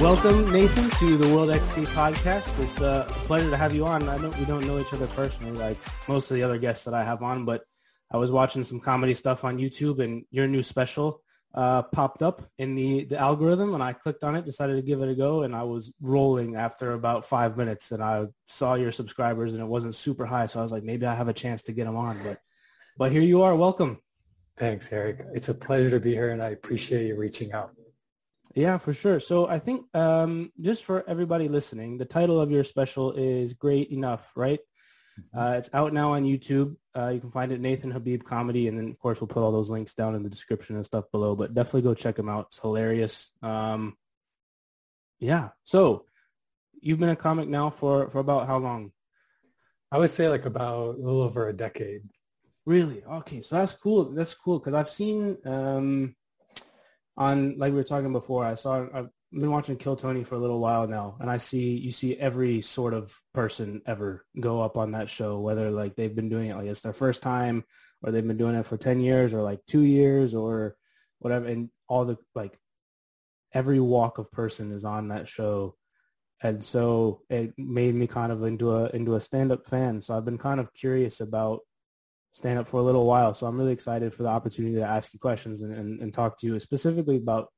Welcome, Nathan, to the World XP podcast. It's uh, a pleasure to have you on. I know we don't know each other personally, like most of the other guests that I have on, but I was watching some comedy stuff on YouTube, and your new special uh, popped up in the, the algorithm, and I clicked on it, decided to give it a go, and I was rolling after about five minutes, and I saw your subscribers, and it wasn't super high, so I was like, maybe I have a chance to get them on, but but here you are. Welcome. Thanks, Eric. It's a pleasure to be here, and I appreciate you reaching out. Yeah, for sure. So I think um, just for everybody listening, the title of your special is Great Enough, right? Mm-hmm. Uh, it's out now on YouTube. Uh, you can find it Nathan Habib Comedy, and then of course we'll put all those links down in the description and stuff below. But definitely go check them out. It's hilarious. Um, yeah. So you've been a comic now for for about how long? I would say like about a little over a decade. Really? Okay. So that's cool. That's cool because I've seen. Um, on like we were talking before, I saw I've been watching Kill Tony for a little while now, and I see you see every sort of person ever go up on that show, whether like they've been doing it like it's their first time, or they've been doing it for ten years, or like two years, or whatever, and all the like every walk of person is on that show. And so it made me kind of into a into a stand-up fan. So i've been kind of curious about stand up for a little while. So I'm really excited for the opportunity to ask you questions and, and, and talk to you specifically about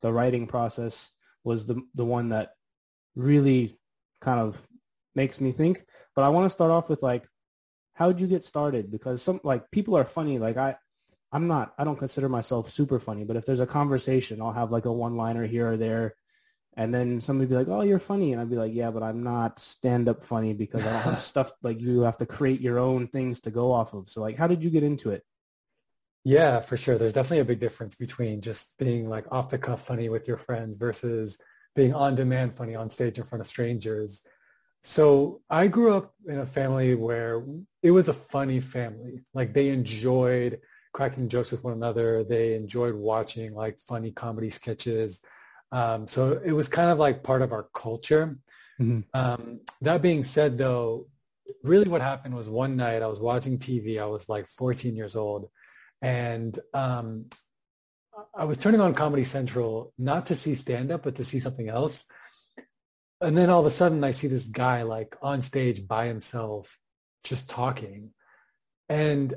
the writing process was the, the one that really kind of makes me think. But I want to start off with like, how'd you get started? Because some like people are funny. Like I, I'm not, I don't consider myself super funny, but if there's a conversation, I'll have like a one liner here or there and then somebody be like, "Oh, you're funny," and I'd be like, "Yeah, but I'm not stand-up funny because I don't have stuff like you have to create your own things to go off of." So, like, how did you get into it? Yeah, for sure. There's definitely a big difference between just being like off the cuff funny with your friends versus being on demand funny on stage in front of strangers. So I grew up in a family where it was a funny family. Like they enjoyed cracking jokes with one another. They enjoyed watching like funny comedy sketches. Um, so it was kind of like part of our culture. Mm-hmm. Um, that being said, though, really what happened was one night I was watching TV. I was like 14 years old, and um, I was turning on Comedy Central not to see stand up, but to see something else. And then all of a sudden, I see this guy like on stage by himself, just talking, and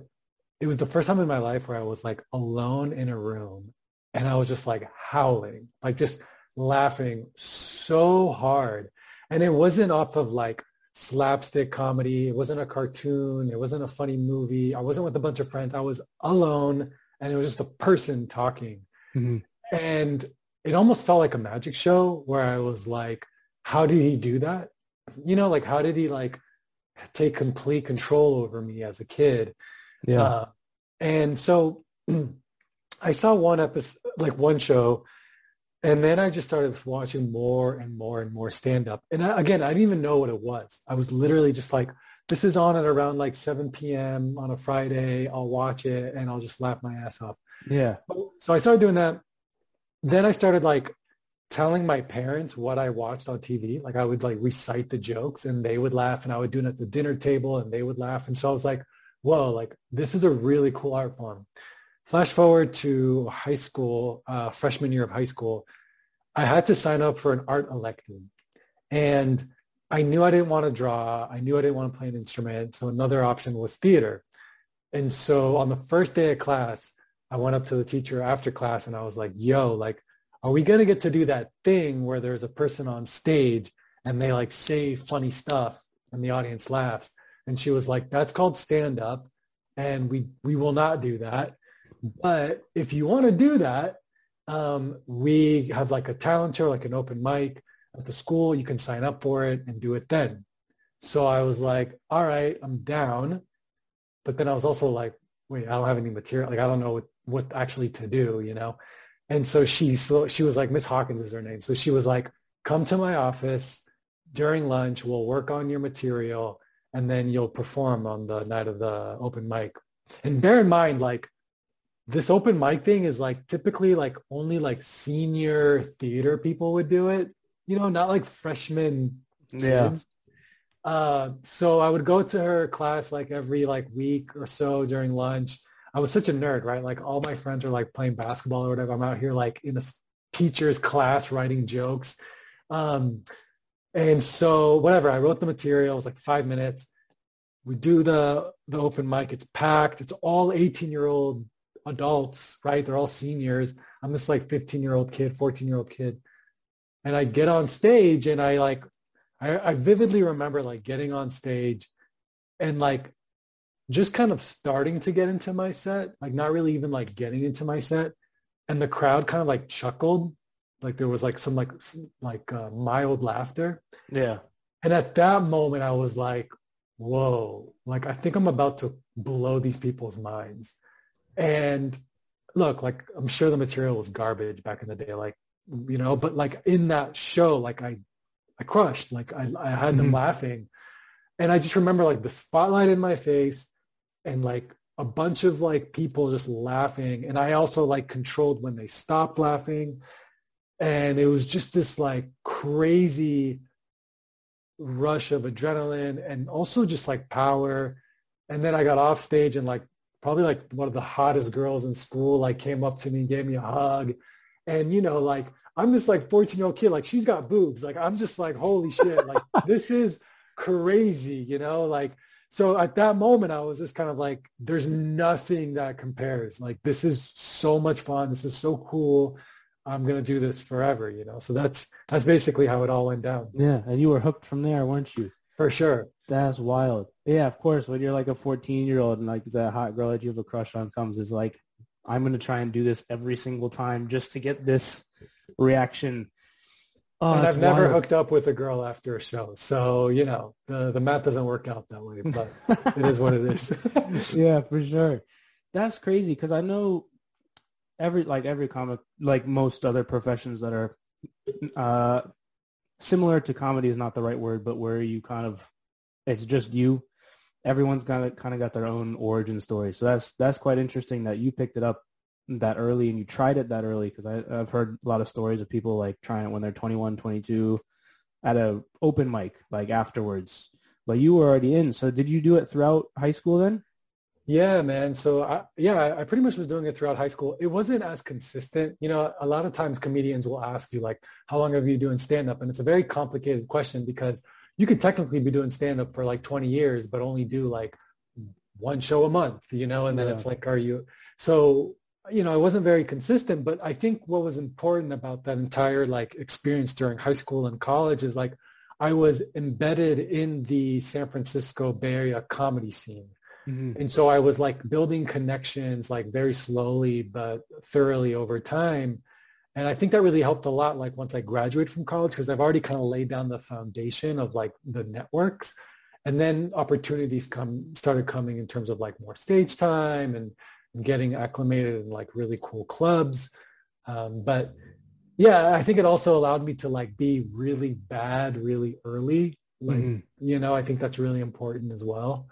it was the first time in my life where I was like alone in a room and I was just like howling, like just laughing so hard. And it wasn't off of like slapstick comedy. It wasn't a cartoon. It wasn't a funny movie. I wasn't with a bunch of friends. I was alone and it was just a person talking. Mm-hmm. And it almost felt like a magic show where I was like, how did he do that? You know, like how did he like take complete control over me as a kid? Yeah. Uh, and so I saw one episode, like one show, and then I just started watching more and more and more stand up. And I, again, I didn't even know what it was. I was literally just like, this is on at around like 7 p.m. on a Friday. I'll watch it and I'll just laugh my ass off. Yeah. So I started doing that. Then I started like telling my parents what I watched on TV. Like I would like recite the jokes and they would laugh and I would do it at the dinner table and they would laugh. And so I was like, whoa, like this is a really cool art form. Flash forward to high school, uh, freshman year of high school, I had to sign up for an art elective. And I knew I didn't want to draw. I knew I didn't want to play an instrument. So another option was theater. And so on the first day of class, I went up to the teacher after class and I was like, yo, like, are we going to get to do that thing where there's a person on stage and they like say funny stuff and the audience laughs? And she was like, that's called stand up. And we, we will not do that. But if you want to do that, um, we have like a talent show, like an open mic at the school. You can sign up for it and do it then. So I was like, all right, I'm down. But then I was also like, wait, I don't have any material. Like, I don't know what, what actually to do, you know? And so she, so she was like, Miss Hawkins is her name. So she was like, come to my office during lunch. We'll work on your material and then you'll perform on the night of the open mic. And bear in mind, like this open mic thing is like typically like only like senior theater people would do it, you know, not like freshmen kids. Yeah. Uh, so I would go to her class like every like week or so during lunch. I was such a nerd, right? Like all my friends are like playing basketball or whatever. I'm out here like in a teacher's class writing jokes. Um, and so whatever, I wrote the material. It was like five minutes. We do the the open mic. It's packed. It's all 18 year old adults, right? They're all seniors. I'm this like 15 year old kid, 14 year old kid. And I get on stage and I like, I, I vividly remember like getting on stage and like just kind of starting to get into my set, like not really even like getting into my set. And the crowd kind of like chuckled. Like there was like some like, like uh, mild laughter. Yeah. And at that moment I was like, whoa, like I think I'm about to blow these people's minds. And look, like I'm sure the material was garbage back in the day, like, you know, but like in that show, like I, I crushed, like I, I had mm-hmm. them laughing. And I just remember like the spotlight in my face and like a bunch of like people just laughing. And I also like controlled when they stopped laughing. And it was just this like crazy rush of adrenaline and also just like power. And then I got off stage and like probably like one of the hottest girls in school like came up to me and gave me a hug. And you know, like I'm this like 14 year old kid, like she's got boobs. Like I'm just like, holy shit, like this is crazy, you know, like so at that moment I was just kind of like, there's nothing that compares. Like this is so much fun. This is so cool. I'm gonna do this forever, you know. So that's that's basically how it all went down. Yeah, and you were hooked from there, weren't you? For sure. That's wild. Yeah, of course. When you're like a 14 year old and like that hot girl that you have a crush on comes, is like, I'm gonna try and do this every single time just to get this reaction. Oh, and I've never hooked up with a girl after a show, so you know the the math doesn't work out that way, but it is what it is. yeah, for sure. That's crazy because I know every like every comic like most other professions that are uh similar to comedy is not the right word but where you kind of it's just you. Everyone's got kind of got their own origin story. So that's that's quite interesting that you picked it up that early and you tried it that early because i've heard a lot of stories of people like trying it when they're 21 22 at a open mic like afterwards. But you were already in. So did you do it throughout high school then yeah, man. So I, yeah, I pretty much was doing it throughout high school. It wasn't as consistent. You know, a lot of times comedians will ask you like, how long have you been doing stand up? And it's a very complicated question because you could technically be doing stand up for like 20 years, but only do like one show a month, you know, and then yeah. it's like, are you, so, you know, I wasn't very consistent, but I think what was important about that entire like experience during high school and college is like, I was embedded in the San Francisco Bay Area comedy scene. Mm-hmm. And so I was like building connections like very slowly but thoroughly over time. And I think that really helped a lot like once I graduated from college because I've already kind of laid down the foundation of like the networks. And then opportunities come started coming in terms of like more stage time and, and getting acclimated in like really cool clubs. Um, but yeah, I think it also allowed me to like be really bad really early. Like, mm-hmm. you know, I think that's really important as well.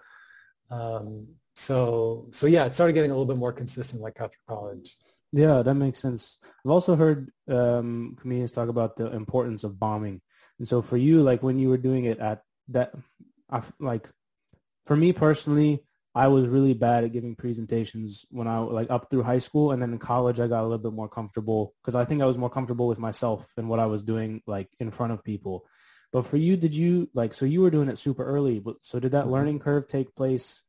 Um, so so yeah, it started getting a little bit more consistent like after college. Yeah, that makes sense. I've also heard um, comedians talk about the importance of bombing, and so for you, like when you were doing it at that, I, like for me personally, I was really bad at giving presentations when I like up through high school, and then in college I got a little bit more comfortable because I think I was more comfortable with myself and what I was doing like in front of people. But for you, did you like so you were doing it super early? So did that mm-hmm. learning curve take place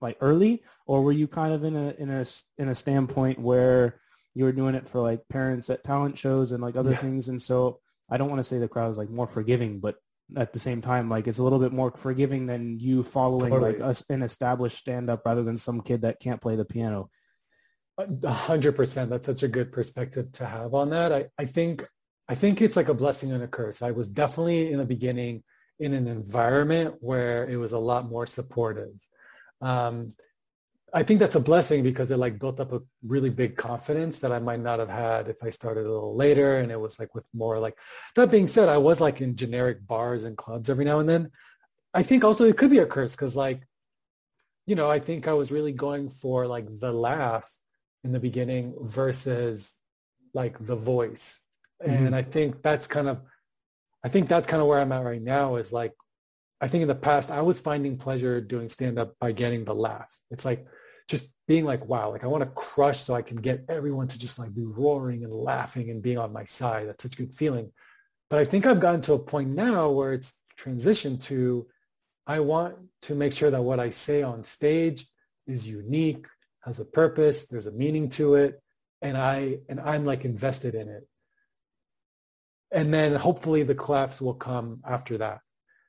like early, or were you kind of in a in a in a standpoint where you were doing it for like parents at talent shows and like other yeah. things, and so I don't want to say the crowd is like more forgiving, but at the same time, like it's a little bit more forgiving than you following totally. like us an established stand up rather than some kid that can't play the piano. A hundred percent. That's such a good perspective to have on that. I, I think I think it's like a blessing and a curse. I was definitely in the beginning in an environment where it was a lot more supportive um, I think that's a blessing because it like built up a really big confidence that I might not have had if I started a little later. And it was like with more like, that being said, I was like in generic bars and clubs every now and then. I think also it could be a curse because like, you know, I think I was really going for like the laugh in the beginning versus like the voice. Mm-hmm. And I think that's kind of, I think that's kind of where I'm at right now is like I think in the past I was finding pleasure doing stand up by getting the laugh. It's like just being like, wow, like I want to crush so I can get everyone to just like be roaring and laughing and being on my side. That's such a good feeling. But I think I've gotten to a point now where it's transitioned to I want to make sure that what I say on stage is unique, has a purpose, there's a meaning to it, and I and I'm like invested in it. And then hopefully the collapse will come after that.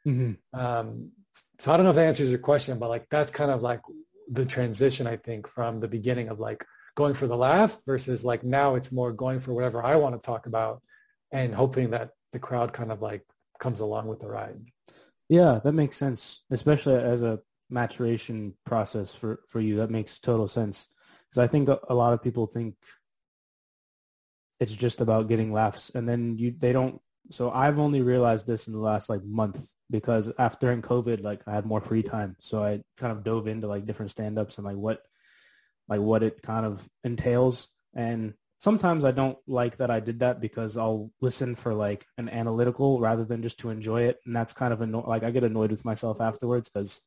Mm-hmm. Um, so I don't know if that answers your question, but like that's kind of like the transition I think from the beginning of like going for the laugh versus like now it's more going for whatever I want to talk about and hoping that the crowd kind of like comes along with the ride. Yeah, that makes sense, especially as a maturation process for for you. That makes total sense because I think a, a lot of people think it's just about getting laughs, and then you they don't. So I've only realized this in the last like month because after in COVID, like I had more free time, so I kind of dove into like different stand-ups and like what like what it kind of entails and sometimes I don't like that I did that because I'll listen for like an analytical rather than just to enjoy it. And that's kind of anno- like I get annoyed with myself afterwards because,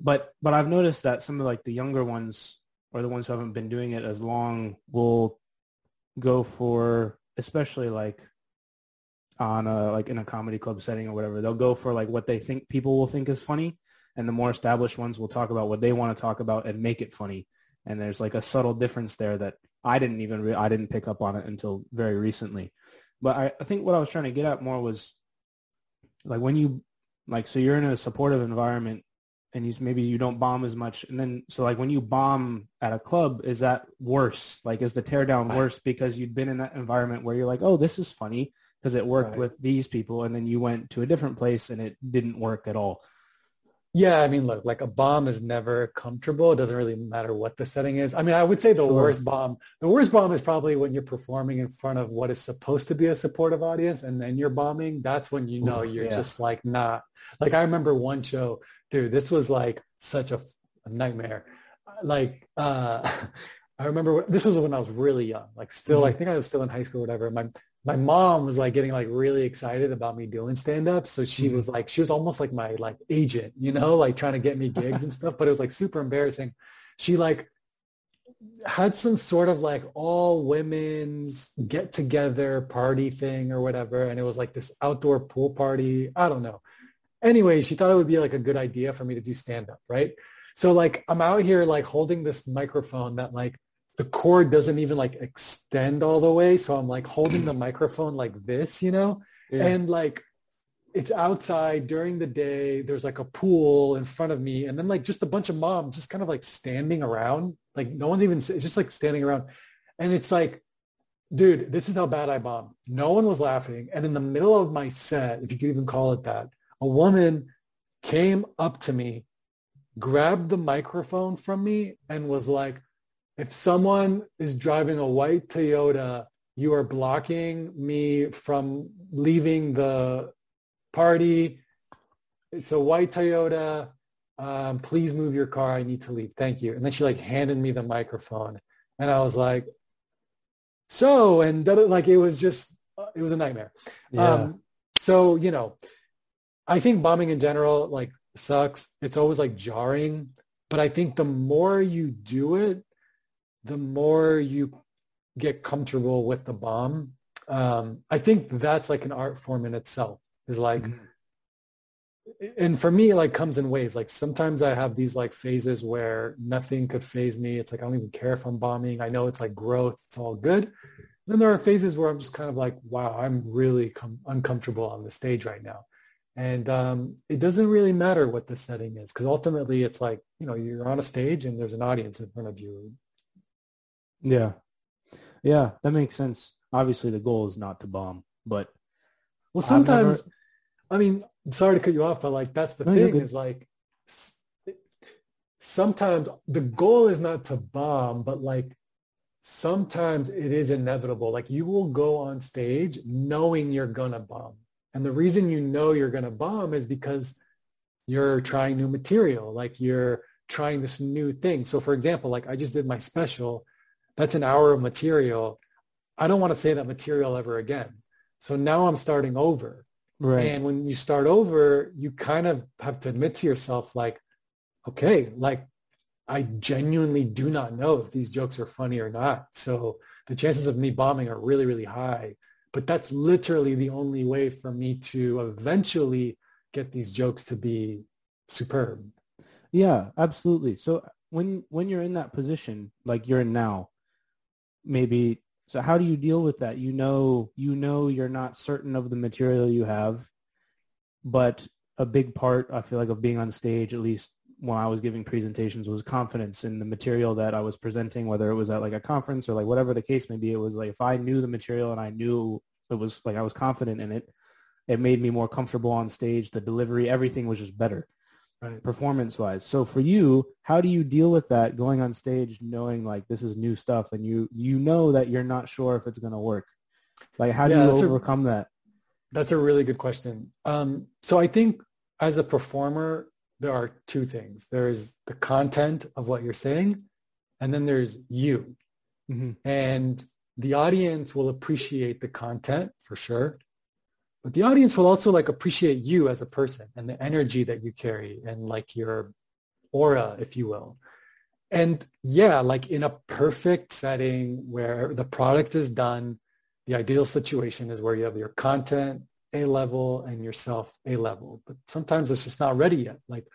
but, but I've noticed that some of like the younger ones or the ones who haven't been doing it as long will go for, especially like on a, like in a comedy club setting or whatever, they'll go for like what they think people will think is funny. And the more established ones will talk about what they want to talk about and make it funny. And there's like a subtle difference there that I didn't even re- I didn't pick up on it until very recently. But I, I think what I was trying to get at more was like when you like so you're in a supportive environment and you maybe you don't bomb as much. And then so like when you bomb at a club is that worse? Like is the teardown worse because you'd been in that environment where you're like oh this is funny because it worked right. with these people and then you went to a different place and it didn't work at all yeah, I mean, look, like a bomb is never comfortable. It doesn't really matter what the setting is. I mean, I would say the sure. worst bomb, the worst bomb is probably when you're performing in front of what is supposed to be a supportive audience and then you're bombing. That's when you know Oof, you're yeah. just like not. Like I remember one show, dude, this was like such a, a nightmare. Like, uh, I remember this was when I was really young, like still, mm-hmm. I think I was still in high school or whatever. My my mom was like getting like really excited about me doing stand up. So she mm-hmm. was like, she was almost like my like agent, you know, like trying to get me gigs and stuff, but it was like super embarrassing. She like had some sort of like all women's get together party thing or whatever. And it was like this outdoor pool party. I don't know. Anyway, she thought it would be like a good idea for me to do stand up. Right. So like I'm out here like holding this microphone that like the cord doesn't even like extend all the way. So I'm like holding the mm. microphone like this, you know, yeah. and like it's outside during the day. There's like a pool in front of me and then like just a bunch of moms just kind of like standing around. Like no one's even, it's just like standing around. And it's like, dude, this is how bad I bombed. No one was laughing. And in the middle of my set, if you could even call it that, a woman came up to me, grabbed the microphone from me and was like, if someone is driving a white Toyota, you are blocking me from leaving the party. It's a white Toyota. Um, please move your car. I need to leave. Thank you. And then she like handed me the microphone. And I was like, so, and like, it was just, it was a nightmare. Yeah. Um, so, you know, I think bombing in general, like sucks. It's always like jarring, but I think the more you do it, the more you get comfortable with the bomb. Um, I think that's like an art form in itself. Is like, mm-hmm. and for me, like comes in waves. Like sometimes I have these like phases where nothing could phase me. It's like I don't even care if I'm bombing. I know it's like growth. It's all good. then there are phases where I'm just kind of like, wow, I'm really com- uncomfortable on the stage right now. And um, it doesn't really matter what the setting is because ultimately it's like, you know, you're on a stage and there's an audience in front of you. Yeah. Yeah, that makes sense. Obviously the goal is not to bomb, but well sometimes never... I mean, sorry to cut you off, but like that's the no, thing is like sometimes the goal is not to bomb, but like sometimes it is inevitable. Like you will go on stage knowing you're going to bomb. And the reason you know you're going to bomb is because you're trying new material, like you're trying this new thing. So for example, like I just did my special that's an hour of material. I don't want to say that material ever again. So now I'm starting over. Right. And when you start over, you kind of have to admit to yourself, like, okay, like I genuinely do not know if these jokes are funny or not. So the chances of me bombing are really, really high. but that's literally the only way for me to eventually get these jokes to be superb. Yeah, absolutely. So when when you're in that position like you're in now, maybe so how do you deal with that? You know you know you're not certain of the material you have, but a big part I feel like of being on stage, at least when I was giving presentations, was confidence in the material that I was presenting, whether it was at like a conference or like whatever the case may be. It was like if I knew the material and I knew it was like I was confident in it, it made me more comfortable on stage. The delivery, everything was just better right. performance wise. So for you, how do you deal with that going on stage knowing like this is new stuff and you you know that you're not sure if it's going to work? Like how do you overcome a, that? That's a really good question. Um, so I think as a performer, there are two things. There's the content of what you're saying, and then there's you. Mm-hmm. And the audience will appreciate the content for sure but the audience will also like appreciate you as a person and the energy that you carry and like your aura if you will. And yeah like in a perfect setting where the product is done the ideal situation is where you have your content a level and yourself a level. But sometimes it's just not ready yet. Like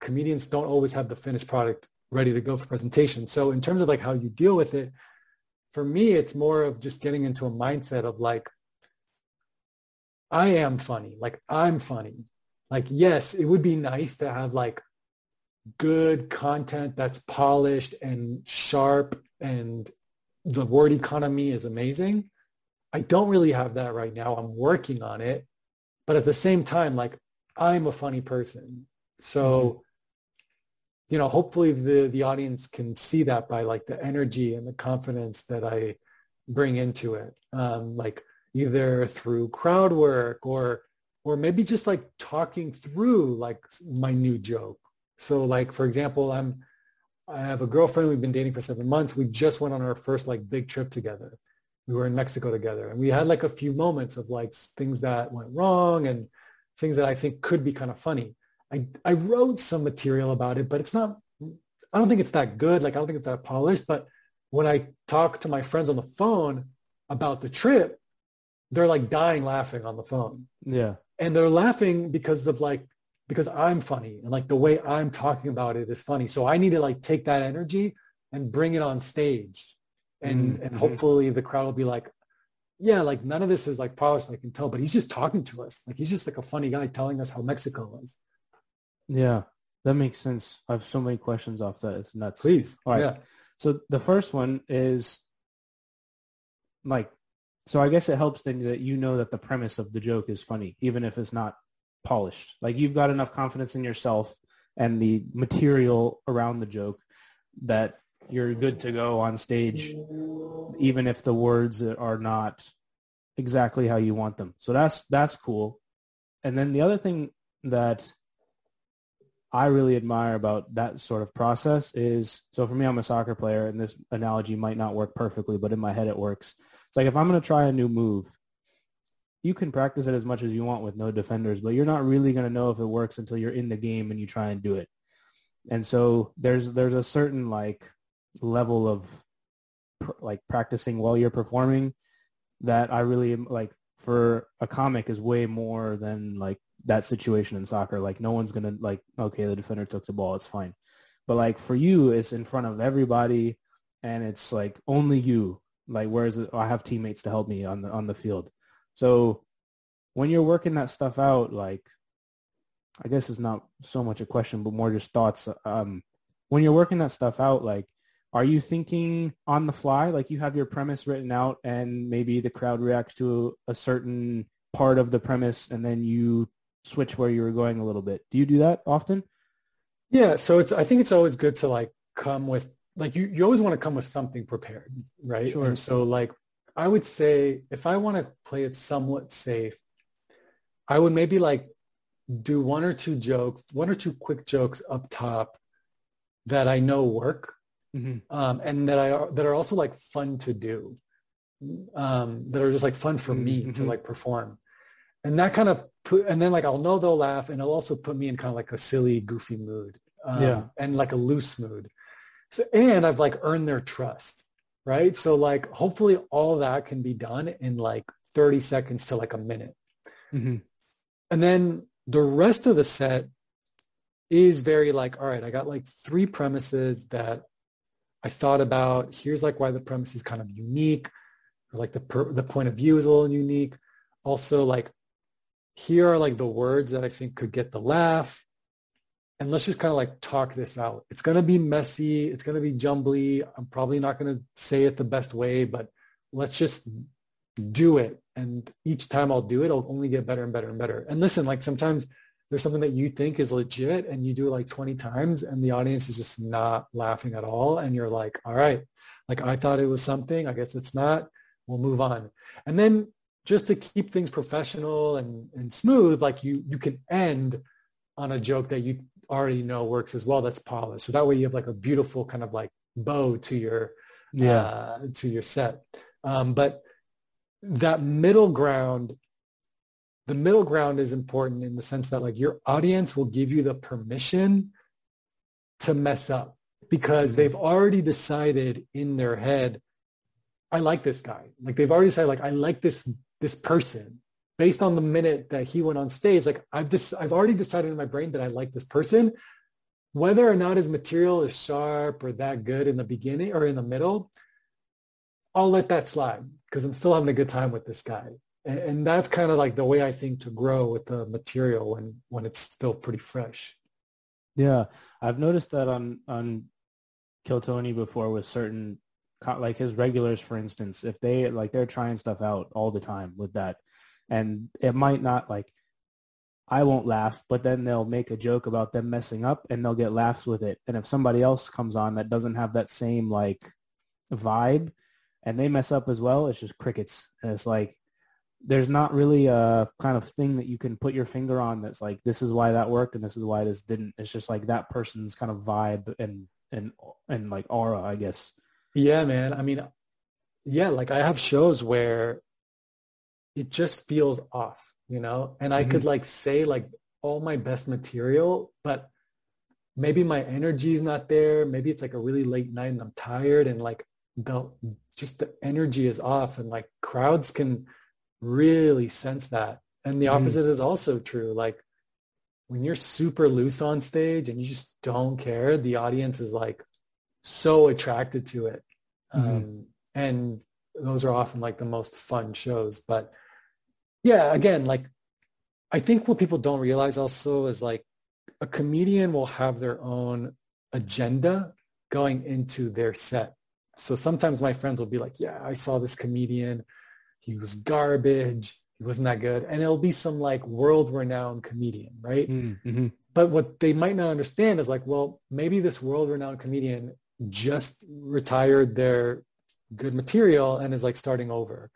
comedians don't always have the finished product ready to go for presentation. So in terms of like how you deal with it for me it's more of just getting into a mindset of like I am funny. Like I'm funny. Like, yes, it would be nice to have like good content that's polished and sharp and the word economy is amazing. I don't really have that right now. I'm working on it. But at the same time, like I'm a funny person. So, mm-hmm. you know, hopefully the, the audience can see that by like the energy and the confidence that I bring into it. Um, like either through crowd work or or maybe just like talking through like my new joke. So like for example, I'm I have a girlfriend we've been dating for 7 months. We just went on our first like big trip together. We were in Mexico together and we had like a few moments of like things that went wrong and things that I think could be kind of funny. I I wrote some material about it, but it's not I don't think it's that good. Like I don't think it's that polished, but when I talk to my friends on the phone about the trip, they're like dying laughing on the phone. Yeah. And they're laughing because of like, because I'm funny and like the way I'm talking about it is funny. So I need to like take that energy and bring it on stage. And, mm-hmm. and hopefully the crowd will be like, yeah, like none of this is like polished, I can tell, but he's just talking to us. Like he's just like a funny guy telling us how Mexico was. Yeah, that makes sense. I have so many questions off that. It's nuts. Please. All right. Yeah. So the first one is like so I guess it helps then that you know that the premise of the joke is funny, even if it's not polished. Like you've got enough confidence in yourself and the material around the joke that you're good to go on stage, even if the words are not exactly how you want them. So that's that's cool. And then the other thing that I really admire about that sort of process is so for me, I'm a soccer player, and this analogy might not work perfectly, but in my head it works. It's like if I'm going to try a new move, you can practice it as much as you want with no defenders, but you're not really going to know if it works until you're in the game and you try and do it. And so there's there's a certain like level of pr- like practicing while you're performing that I really like for a comic is way more than like that situation in soccer. Like no one's gonna like, okay, the defender took the ball, it's fine. But like for you, it's in front of everybody and it's like only you. Like, whereas I have teammates to help me on the on the field. So when you're working that stuff out, like, I guess it's not so much a question, but more just thoughts. Um, when you're working that stuff out, like, are you thinking on the fly? Like, you have your premise written out, and maybe the crowd reacts to a, certain part of the premise, and then you switch where you were going a little bit. Do you do that often? Yeah. So it's. I think it's always good to like come with like you, you always want to come with something prepared, right? Sure. And so like I would say if I want to play it somewhat safe, I would maybe like do one or two jokes, one or two quick jokes up top that I know work, mm-hmm. um, and that I that are also like fun to do, um, that are just like fun for mm-hmm. me to mm-hmm. like perform, and that kind of put, and then like I'll know they'll laugh, and it'll also put me in kind of like a silly, goofy mood, um, yeah, and like a loose mood. So, and I've like earned their trust, right? So like hopefully all that can be done in like 30 seconds to like a minute. Mm-hmm. And then the rest of the set is very like, all right, I got like three premises that I thought about. Here's like why the premise is kind of unique, or like the per, the point of view is a little unique. Also, like here are like the words that I think could get the laugh. And let's just kind of like talk this out. It's going to be messy. It's going to be jumbly. I'm probably not going to say it the best way, but let's just do it. And each time I'll do it, I'll only get better and better and better. And listen, like sometimes there's something that you think is legit and you do it like 20 times and the audience is just not laughing at all. And you're like, all right, like I thought it was something. I guess it's not. We'll move on. And then just to keep things professional and, and smooth, like you, you can end on a joke that you already know works as well. That's polished. So that way you have like a beautiful kind of like bow to your, yeah, uh, to your set. Um, but that middle ground the middle ground is important in the sense that like your audience will give you the permission to mess up because they've already decided in their head i like this guy like they've already said like i like this this person based on the minute that he went on stage like i've just i've already decided in my brain that i like this person. Whether or not his material is sharp or that good in the beginning or in the middle i'll let that slide because i'm still having a good time with this guy. And, and that's kind of like the way I think to grow with the material when when it's still pretty fresh. Yeah, I've noticed that on on Kill Tony before with certain like his regulars, for instance, if they like they're trying stuff out all the time with that, and it might not like I won't laugh, but then they'll make a joke about them messing up and they'll get laughs with it. And if somebody else comes on that doesn't have that same like vibe and they mess up as well, it's just crickets. And it's like there's not really a kind of thing that you can put your finger on that's like this is why that worked and this is why this didn't. It's just like that person's kind of vibe and and and like aura, I guess. Yeah, man. I mean, yeah, like I have shows where it just feels off, you know, and I mm-hmm. could like say like all my best material, but maybe my energy is not there. Maybe it's like a really late night and I'm tired and like the just the energy is off and like crowds can really sense that. And the mm-hmm. opposite is also true. Like when you're super loose on stage and you just don't care, the audience is like so attracted to it. Mm-hmm. Um, and those are often like the most fun shows. But yeah, again, like I think what people don't realize also is like a comedian will have their own agenda going into their set. So sometimes my friends will be like, yeah, I saw this comedian he was garbage. He wasn't that good. And it'll be some like world renowned comedian, right? Mm-hmm. But what they might not understand is like, well, maybe this world renowned comedian just retired their good material and is like starting over.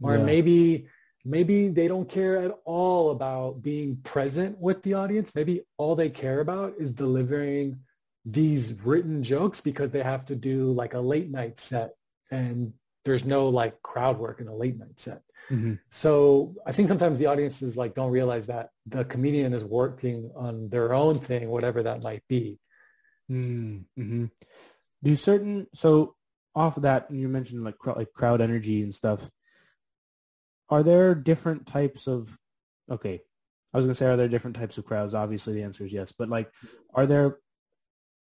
Or yeah. maybe maybe they don't care at all about being present with the audience. Maybe all they care about is delivering these written jokes because they have to do like a late night set and there's no like crowd work in a late night set. Mm-hmm. So I think sometimes the audiences like don't realize that the comedian is working on their own thing, whatever that might be. Mm-hmm. Do certain so off of that you mentioned like like crowd energy and stuff. Are there different types of okay? I was gonna say are there different types of crowds? Obviously the answer is yes, but like are there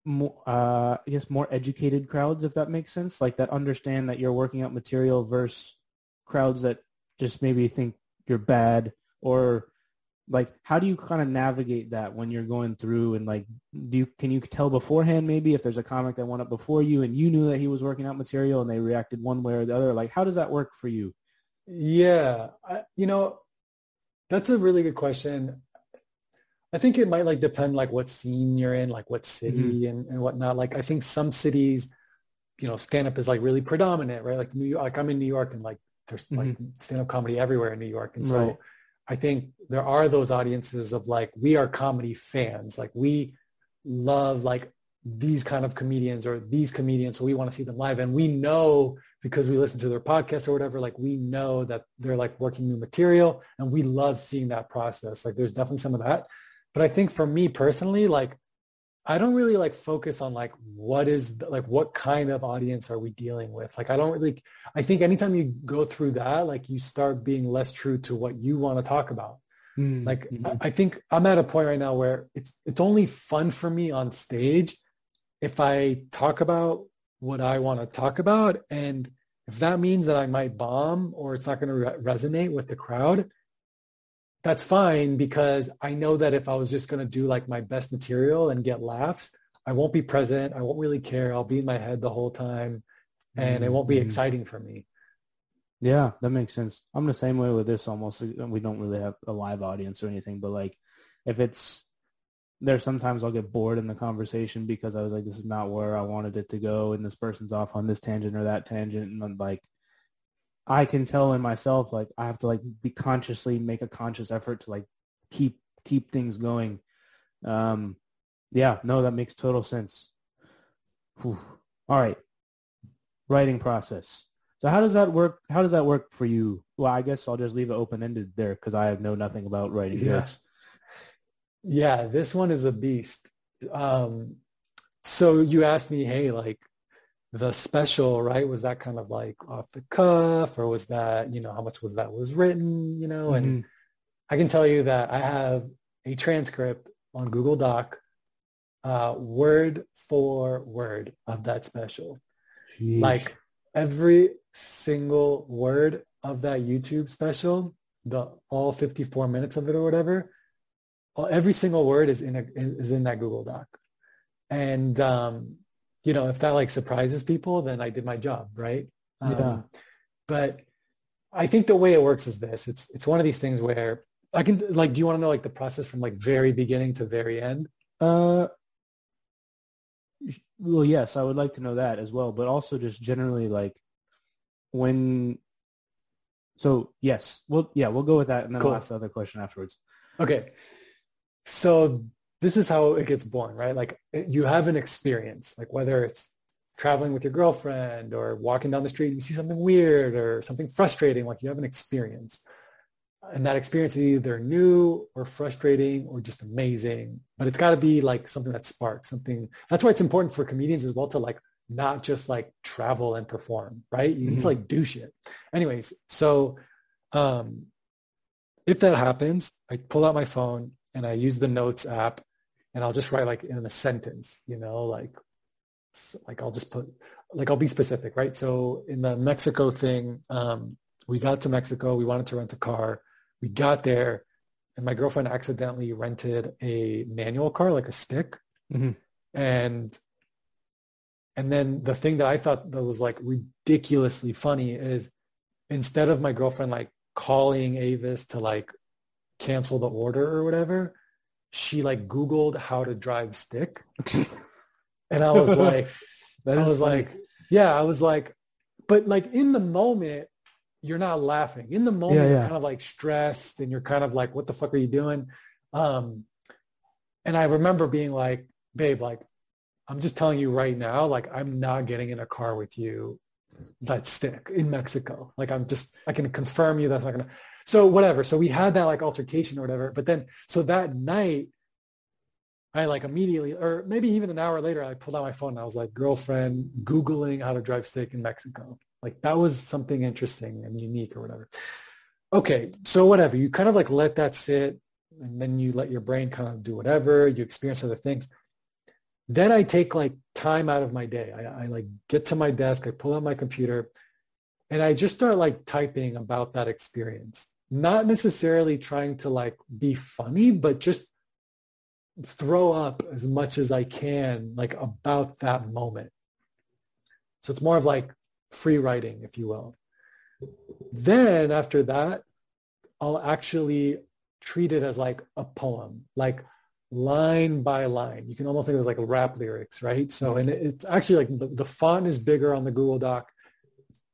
more, uh, I guess more educated crowds, if that makes sense, like that understand that you're working out material versus crowds that just maybe think you're bad or like how do you kind of navigate that when you're going through and like do you can you tell beforehand maybe if there's a comic that went up before you and you knew that he was working out material and they reacted one way or the other like how does that work for you yeah I, you know that's a really good question I think it might like depend like what scene you're in, like what city mm-hmm. and, and whatnot. Like I think some cities, you know, stand up is like really predominant, right? Like New York, like I'm in New York and like there's mm-hmm. like stand up comedy everywhere in New York. And so right. I think there are those audiences of like, we are comedy fans. Like we love like these kind of comedians or these comedians. So we want to see them live. And we know because we listen to their podcast or whatever, like we know that they're like working new material and we love seeing that process. Like there's definitely some of that. But I think for me personally, like I don't really like focus on like what is like what kind of audience are we dealing with? Like I don't really I think anytime you go through that, like you start being less true to what you want to talk about. Mm-hmm. Like I, I think I'm at a point right now where it's it's only fun for me on stage if I talk about what I want to talk about and if that means that I might bomb or it's not going to re- resonate with the crowd, that's fine because I know that if I was just going to do like my best material and get laughs, I won't be present. I won't really care. I'll be in my head the whole time and mm-hmm. it won't be mm-hmm. exciting for me. Yeah, that makes sense. I'm the same way with this almost. We don't really have a live audience or anything, but like if it's there, sometimes I'll get bored in the conversation because I was like, this is not where I wanted it to go. And this person's off on this tangent or that tangent. And I'm like, I can tell in myself like I have to like be consciously make a conscious effort to like keep keep things going. Um, yeah, no, that makes total sense. Whew. All right, writing process. So how does that work? How does that work for you? Well, I guess I'll just leave it open ended there because I know nothing about writing. Yes. Yeah. this one is a beast. Um, so you asked me, hey, like the special, right? Was that kind of like off the cuff or was that, you know, how much was that was written, you know? Mm-hmm. And I can tell you that I have a transcript on Google Doc, uh, word for word of that special. Jeez. Like every single word of that YouTube special, the all 54 minutes of it or whatever, every single word is in a, is in that Google Doc. And um, you know, if that like surprises people, then I did my job, right? Yeah. Um, but I think the way it works is this. It's it's one of these things where I can like do you want to know like the process from like very beginning to very end? Uh well yes, I would like to know that as well, but also just generally like when so yes, well yeah, we'll go with that and then cool. I'll ask the other question afterwards. Okay. So this is how it gets born, right? Like you have an experience, like whether it's traveling with your girlfriend or walking down the street, you see something weird or something frustrating, like you have an experience. And that experience is either new or frustrating or just amazing, but it's got to be like something that sparks something. That's why it's important for comedians as well to like not just like travel and perform, right? You mm-hmm. need to mm-hmm. like do shit. Anyways, so um, if that happens, I pull out my phone and I use the notes app and I'll just write like in a sentence, you know, like, like I'll just put, like I'll be specific, right? So in the Mexico thing, um, we got to Mexico. We wanted to rent a car. We got there and my girlfriend accidentally rented a manual car, like a stick. Mm-hmm. And, and then the thing that I thought that was like ridiculously funny is instead of my girlfriend like calling Avis to like cancel the order or whatever, she like Googled how to drive stick. and I was like, I was funny. like, yeah, I was like, but like in the moment, you're not laughing. In the moment, yeah, yeah. you're kind of like stressed and you're kind of like, what the fuck are you doing? Um, and I remember being like, babe, like, I'm just telling you right now, like, I'm not getting in a car with you that stick in Mexico. Like, I'm just, I can confirm you that's not going to, so whatever. So we had that like altercation or whatever. But then, so that night, I like immediately, or maybe even an hour later, I pulled out my phone and I was like, girlfriend, Googling how to drive stick in Mexico. Like that was something interesting and unique or whatever. Okay. So whatever, you kind of like let that sit and then you let your brain kind of do whatever, you experience other things. Then I take like time out of my day. I, I like get to my desk, I pull out my computer and I just start like typing about that experience not necessarily trying to like be funny, but just throw up as much as I can like about that moment. So it's more of like free writing, if you will. Then after that, I'll actually treat it as like a poem, like line by line. You can almost think of it like rap lyrics, right? So, and it's actually like the, the font is bigger on the Google Doc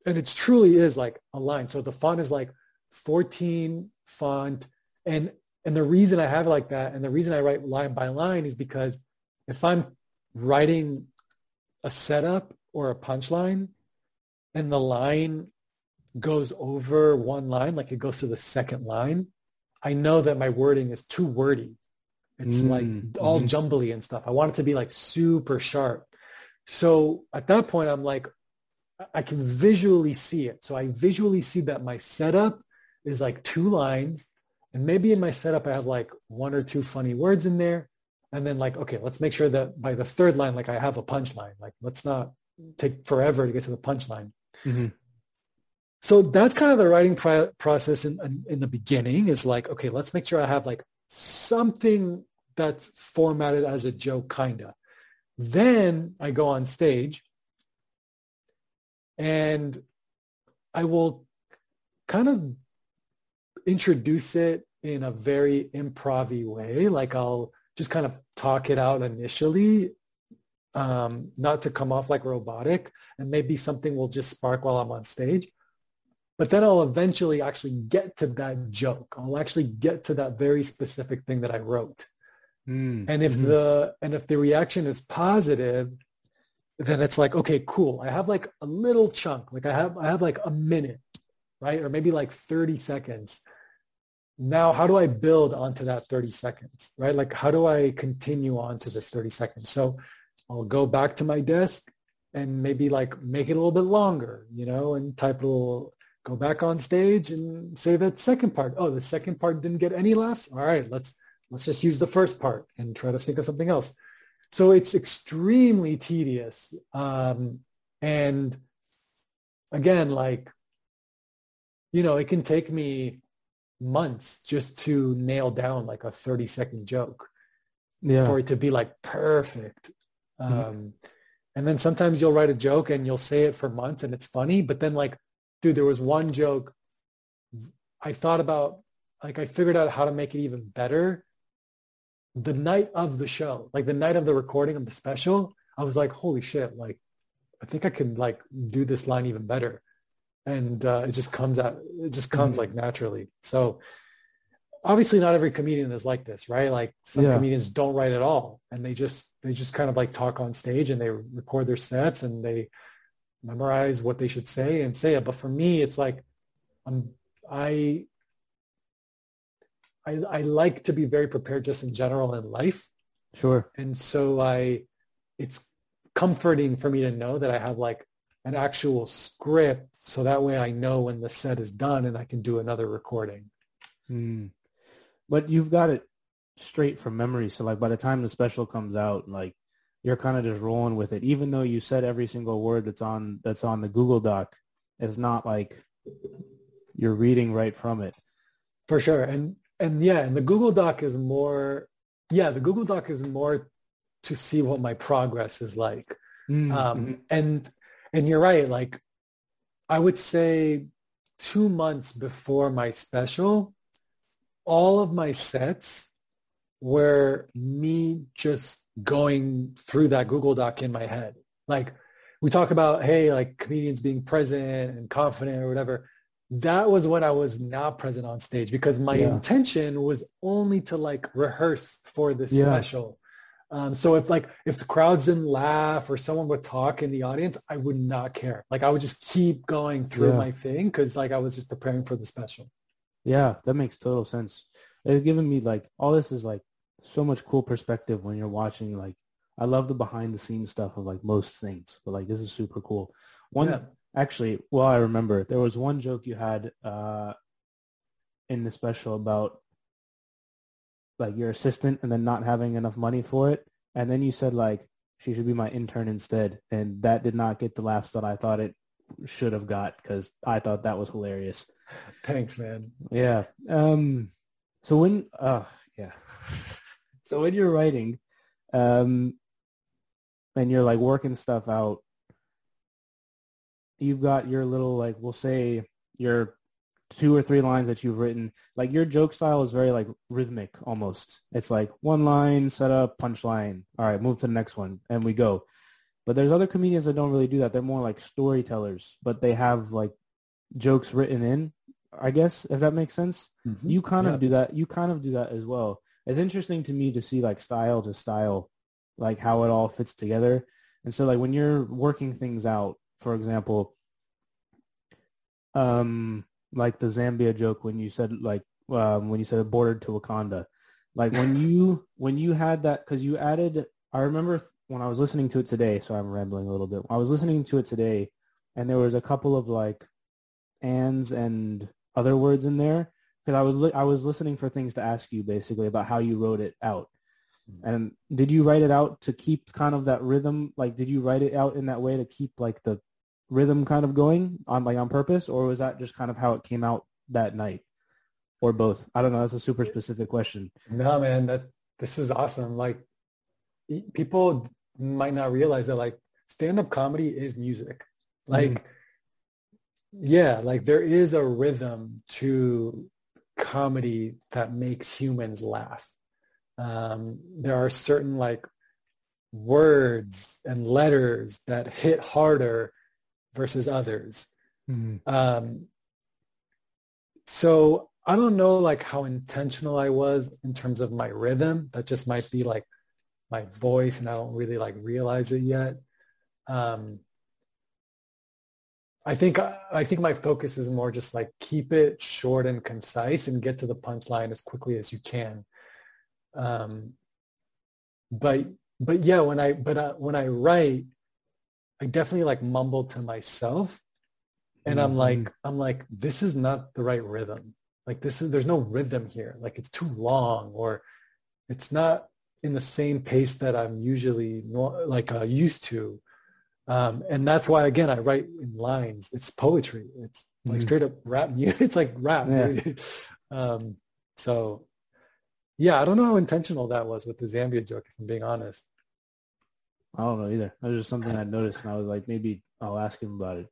and it truly is like a line. So the font is like 14 font. And, and the reason I have it like that and the reason I write line by line is because if I'm writing a setup or a punchline and the line goes over one line, like it goes to the second line, I know that my wording is too wordy It's mm-hmm. like all mm-hmm. jumbly and stuff. I want it to be like super sharp. So at that point, I'm like, I can visually see it. So I visually see that my setup is like two lines. And maybe in my setup, I have like one or two funny words in there. And then like, okay, let's make sure that by the third line, like I have a punchline. Like let's not take forever to get to the punchline. Mm-hmm. So that's kind of the writing process in, in, in the beginning is like, okay, let's make sure I have like something that's formatted as a joke, kind of. Then I go on stage and I will kind of introduce it in a very improv way. Like I'll just kind of talk it out initially, um, not to come off like robotic, and maybe something will just spark while I'm on stage. But then I'll eventually actually get to that joke. I'll actually get to that very specific thing that I wrote. Mm. And if mm-hmm. the and if the reaction is positive, then it's like, okay, cool. I have like a little chunk. Like I have I have like a minute, right? Or maybe like 30 seconds. Now, how do I build onto that 30 seconds, right? Like how do I continue on to this 30 seconds? So I'll go back to my desk and maybe like make it a little bit longer, you know, and type a little, go back on stage and say that second part. Oh, the second part didn't get any laughs. All right, let's let's just use the first part and try to think of something else. So it's extremely tedious. Um, and again, like, you know, it can take me months just to nail down like a 30 second joke yeah. for it to be like perfect. Mm-hmm. Um, and then sometimes you'll write a joke and you'll say it for months and it's funny, but then like, dude, there was one joke I thought about, like I figured out how to make it even better the night of the show, like the night of the recording of the special, I was like, holy shit, like I think I can like do this line even better. And uh, it just comes out, it just comes mm-hmm. like naturally. So obviously not every comedian is like this, right? Like some yeah. comedians don't write at all and they just, they just kind of like talk on stage and they record their sets and they memorize what they should say and say it. But for me, it's like, I'm, I I, I like to be very prepared just in general in life. Sure. And so I, it's comforting for me to know that I have like an actual script so that way I know when the set is done and I can do another recording. Mm. But you've got it straight from memory. So like by the time the special comes out, like you're kind of just rolling with it. Even though you said every single word that's on that's on the Google Doc, it's not like you're reading right from it. For sure. And and yeah, and the Google Doc is more, yeah, the Google Doc is more to see what my progress is like. Mm-hmm. Um, and, and you're right. Like I would say two months before my special, all of my sets were me just going through that Google Doc in my head. Like we talk about, hey, like comedians being present and confident or whatever that was when I was not present on stage because my yeah. intention was only to like rehearse for this yeah. special. Um, so if like if the crowds didn't laugh or someone would talk in the audience, I would not care. Like I would just keep going through yeah. my thing because like I was just preparing for the special. Yeah, that makes total sense. It's given me like all this is like so much cool perspective when you're watching. Like I love the behind the scenes stuff of like most things, but like this is super cool. One Actually, well, I remember there was one joke you had uh, in the special about like your assistant and then not having enough money for it, and then you said like she should be my intern instead, and that did not get the laughs that I thought it should have got because I thought that was hilarious. Thanks, man. Yeah. Um. So when, uh, yeah. so when you're writing, um, and you're like working stuff out, you've got your little like we'll say your two or three lines that you've written like your joke style is very like rhythmic almost. It's like one line set up punchline. All right move to the next one and we go. But there's other comedians that don't really do that. They're more like storytellers but they have like jokes written in i guess if that makes sense. Mm-hmm. you kind yeah. of do that. You kind of do that as well. It's interesting to me to see like style to style like how it all fits together. And so like when you're working things out for example, um, like the Zambia joke when you said like um, when you said bordered to Wakanda, Like when you when you had that because you added. I remember when I was listening to it today. So I'm rambling a little bit. I was listening to it today, and there was a couple of like ands and other words in there because I was li- I was listening for things to ask you basically about how you wrote it out. Mm-hmm. And did you write it out to keep kind of that rhythm? Like, did you write it out in that way to keep like the rhythm kind of going on like on purpose, or was that just kind of how it came out that night, or both? I don't know. That's a super specific question. No, man, that this is awesome. Like, people might not realize that like stand-up comedy is music. Like, mm yeah, like there is a rhythm to comedy that makes humans laugh. Um, there are certain like words and letters that hit harder versus others. Mm-hmm. Um, so I don't know like how intentional I was in terms of my rhythm. That just might be like my voice and I don't really like realize it yet. Um, I think I think my focus is more just like keep it short and concise and get to the punchline as quickly as you can. Um, but but yeah, when I but uh, when I write, I definitely like mumble to myself, and mm-hmm. I'm like I'm like this is not the right rhythm. Like this is there's no rhythm here. Like it's too long or it's not in the same pace that I'm usually like uh, used to. Um, and that's why, again, I write in lines. It's poetry. It's like mm-hmm. straight up rap music. It's like rap. Yeah. um, so, yeah, I don't know how intentional that was with the Zambia joke, if I'm being honest. I don't know either. That was just something I noticed, and I was like, maybe I'll ask him about it.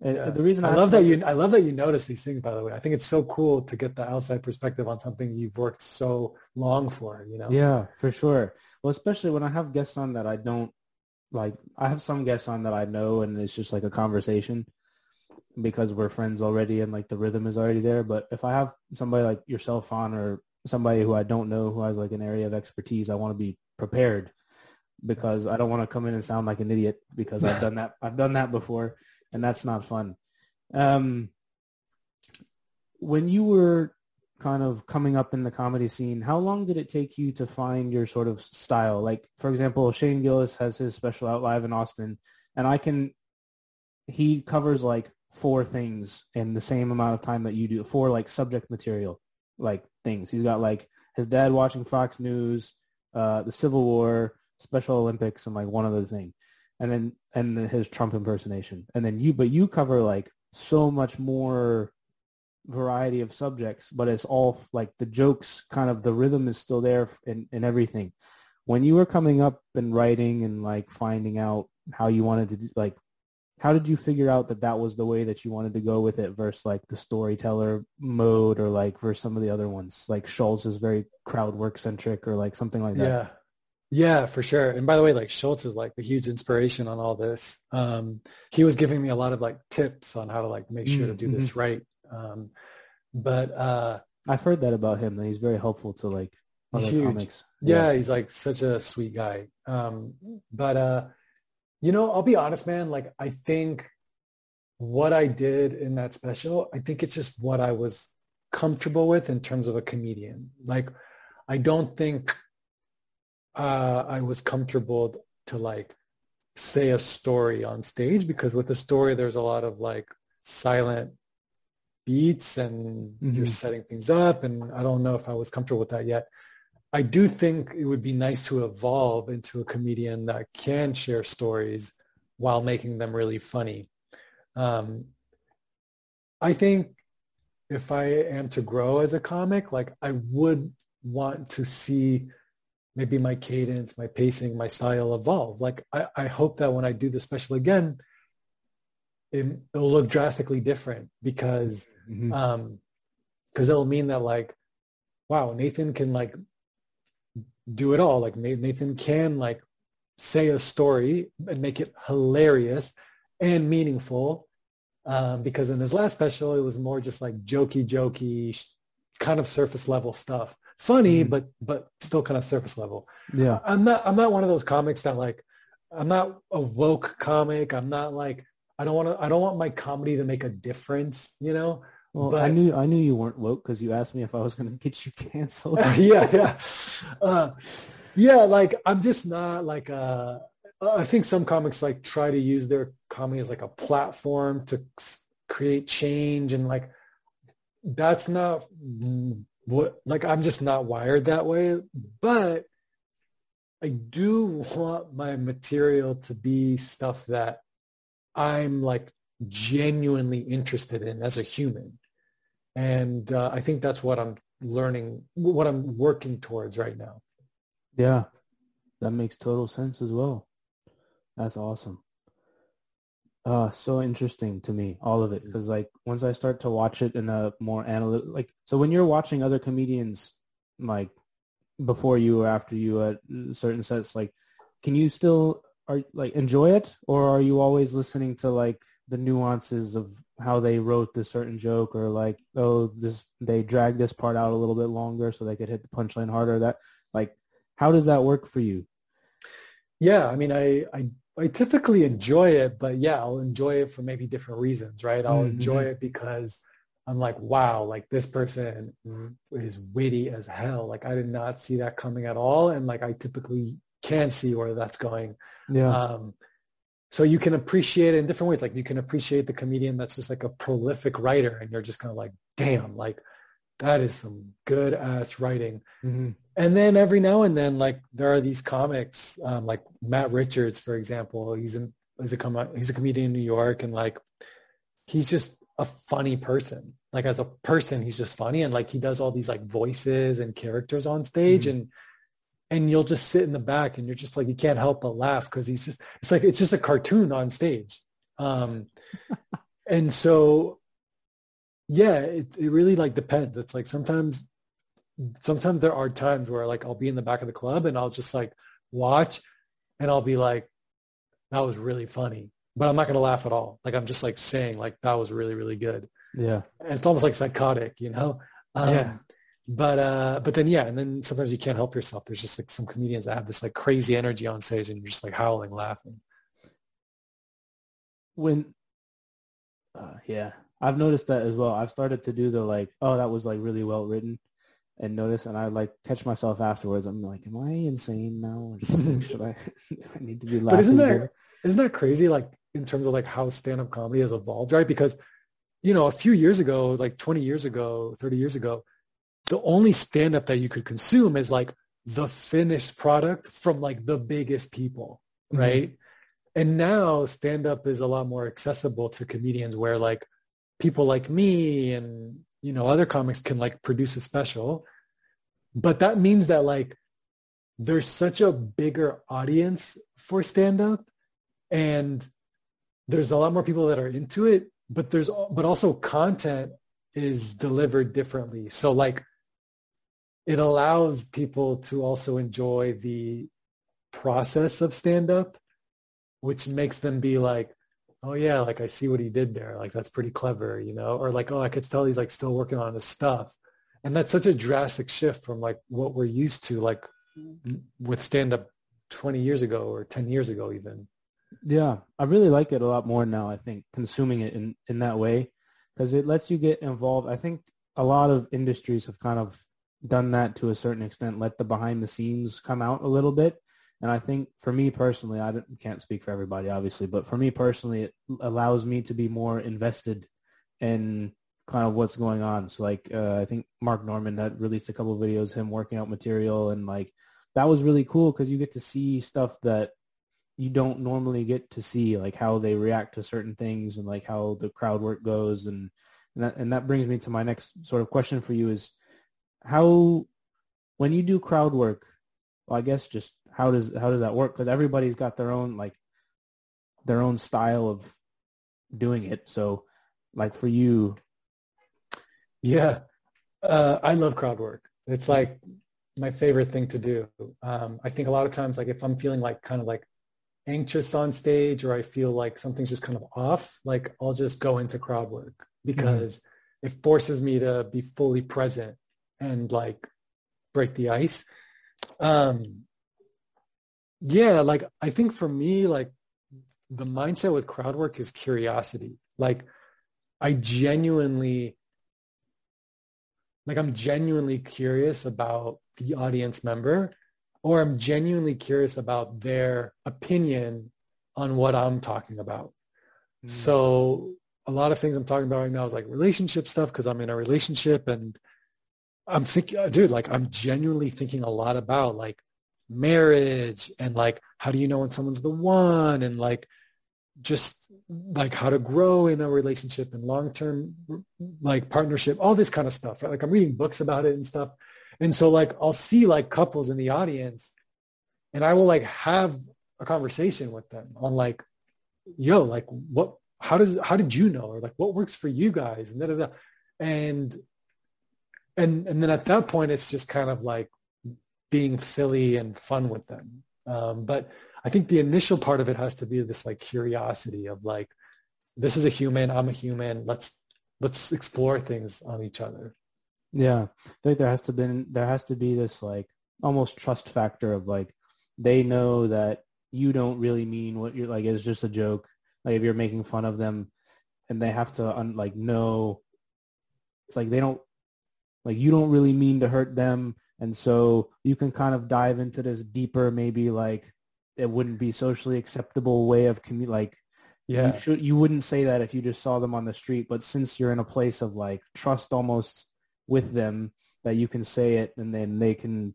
Yeah. The reason I, I love that you I love that you notice these things. By the way, I think it's so cool to get the outside perspective on something you've worked so long for. You know? Yeah, for sure. Well, especially when I have guests on that I don't like I have some guests on that I know and it's just like a conversation because we're friends already and like the rhythm is already there. But if I have somebody like yourself on or somebody who I don't know who has like an area of expertise, I want to be prepared because I don't want to come in and sound like an idiot because I've done that. I've done that before and that's not fun. Um, when you were kind of coming up in the comedy scene, how long did it take you to find your sort of style? Like, for example, Shane Gillis has his special out live in Austin, and I can, he covers like four things in the same amount of time that you do, four like subject material, like things. He's got like his dad watching Fox News, uh, the Civil War, Special Olympics, and like one other thing. And then, and his Trump impersonation. And then you, but you cover like so much more variety of subjects, but it's all like the jokes kind of the rhythm is still there in, in everything. When you were coming up and writing and like finding out how you wanted to do, like, how did you figure out that that was the way that you wanted to go with it versus like the storyteller mode or like versus some of the other ones? Like Schulz is very crowd work centric or like something like that. Yeah. For sure. And by the way, like Schulz is like a huge inspiration on all this. Um, he was giving me a lot of like tips on how to like make sure to do this mm-hmm. right. Um, but uh, I've heard that about him. That he's very helpful to like other huge. comics. Yeah, yeah, he's like such a sweet guy. Um, but uh, you know, I'll be honest, man. Like I think what I did in that special, I think it's just what I was comfortable with in terms of a comedian. Like I don't think uh, I was comfortable to like say a story on stage because with a story there's a lot of like silent beats and mm-hmm. you're setting things up. And I don't know if I was comfortable with that yet. I do think it would be nice to evolve into a comedian that can share stories while making them really funny. Um, I think if I am to grow as a comic, like I would want to see maybe my cadence, my pacing, my style evolve. Like I, I hope that when I do the special again, it, will look drastically different because mm-hmm. um because it'll mean that like wow nathan can like do it all like nathan can like say a story and make it hilarious and meaningful um, because in his last special it was more just like jokey jokey kind of surface level stuff funny mm-hmm. but but still kind of surface level yeah i'm not i'm not one of those comics that like i'm not a woke comic i'm not like I don't want to, I don't want my comedy to make a difference, you know? Well, But- I knew I knew you weren't woke because you asked me if I was going to get you canceled. yeah, yeah, uh, yeah. Like I'm just not like uh, I think some comics like try to use their comedy as like a platform to create change, and like that's not mm, what like I'm just not wired that way. But I do want my material to be stuff that I'm like genuinely interested in as a human. And uh, I think that's what I'm learning, what I'm working towards right now. yeah, that makes total sense as well. That's awesome. Uh, so interesting to me, all of it, because like once I start to watch it in a more analytic, like so when you're watching other comedians, like before you or after you at certain sets, like can you still are like enjoy it, or are you always listening to like the nuances of how they wrote this certain joke, or like oh this they dragged this part out a little bit longer so they could hit the punchline harder? That like how does that work for you? Yeah, I mean, I, I, I typically enjoy it, but yeah, I'll enjoy it for maybe different reasons, right? I'll Mhm. enjoy it because I'm like, wow, like this person is witty as hell. Like I did not see that coming at all. And like I typically can see where that's going. Yeah, Um, so you can appreciate it in different ways. Like you can appreciate the comedian that's just like a prolific writer and you're just kind of like, damn, like that is some good ass writing. Mhm. And then every now and then, like there are these comics, um, like Matt Richards, for example. He's a he's a com- he's a comedian in New York, and like he's just a funny person. Like as a person, he's just funny, and like he does all these like voices and characters on stage, Mhm. and and you'll just sit in the back, and you're just like you can't help but laugh because he's just it's like it's just a cartoon on stage. Um, and so yeah, it it really like depends. It's like sometimes sometimes there are times where like I'll be in the back of the club and I'll just like watch and I'll be like, that was really funny. But I'm not gonna laugh at all. Like I'm just like saying like that was really, really good. yeah, And it's almost like psychotic, you know? Um, Yeah. But uh but then yeah, and then sometimes you can't help yourself. There's just like some comedians that have this like crazy energy on stage and you're just like howling laughing. when uh, yeah i've noticed that as well i've started to do the like oh that was like really well written and notice and i like catch myself afterwards i'm like am i insane now like, should i i need to be laughing But isn't that more? isn't that crazy like in terms of like how stand-up comedy has evolved right because you know a few years ago like 20 years ago 30 years ago the only stand-up that you could consume is like the finished product from like the biggest people Mhm. right and now stand-up is a lot more accessible to comedians where like people like me and you know other comics can like produce a special but that means that like there's such a bigger audience for stand-up and there's a lot more people that are into it but there's but also content is delivered differently. So like it allows people to also enjoy the process of stand-up which makes them be like oh yeah like i see what he did there like that's pretty clever you know? Or like oh i could tell he's like still working on his stuff. And that's such a drastic shift from like what we're used to like with stand-up 20 years ago or 10 years ago even. Yeah i really like it a lot more now i think consuming it in in that way. Because it lets you get involved. I think a lot of industries have kind of done that to a certain extent let the behind the scenes come out a little bit and i think for me personally i can't speak for everybody obviously but for me personally it allows me to be more invested in kind of what's going on. So like uh, i think mark normand had released a couple videos him working out material and like that was really cool because you get to see stuff that you don't normally get to see like how they react to certain things and like how the crowd work goes. And and that, and that brings me to my next sort of question for you is how when you do crowd work well i guess just how does how does that work? Because everybody's got their own like their own style of doing it. So like for you. Yeah. Uh, i love crowd work. It's like my favorite thing to do. Um, i think a lot of times like if i'm feeling like kind of like anxious on stage or i feel like something's just kind of off like i'll just go into crowd work because it forces me to be fully present and like break the ice um yeah like i think for me like the mindset with crowd work is curiosity like i genuinely like I'm genuinely curious about the audience member or I'm genuinely curious about their opinion on what I'm talking about. Mm. So a lot of things I'm talking about right now is like relationship stuff because I'm in a relationship and I'm thinking, uh, dude, like I'm genuinely thinking a lot about like marriage and like how do you know when someone's the one and like just like how to grow in a relationship and long-term like partnership, all this kind of stuff. Right? Like I'm reading books about it and stuff. And so like I'll see like couples in the audience and I will like have a conversation with them on like, yo, like what, how does, how did you know? Or like what works for you guys? And da, da, da. And, and, and then at that point, it's just kind of like being silly and fun with them. Um, but I think the initial part of it has to be this like curiosity of like, this is a human, I'm a human. Let's let's explore things on each other. Yeah, I think there has to been there has to be this like almost trust factor of like they know that you don't really mean what you're like it's just a joke. Like if you're making fun of them, and they have to un, like know it's like they don't like you don't really mean to hurt them, and so you can kind of dive into this deeper maybe like it wouldn't be socially acceptable way of commu- like yeah. you should you wouldn't say that if you just saw them on the street but since you're in a place of like trust almost with them that you can say it and then they can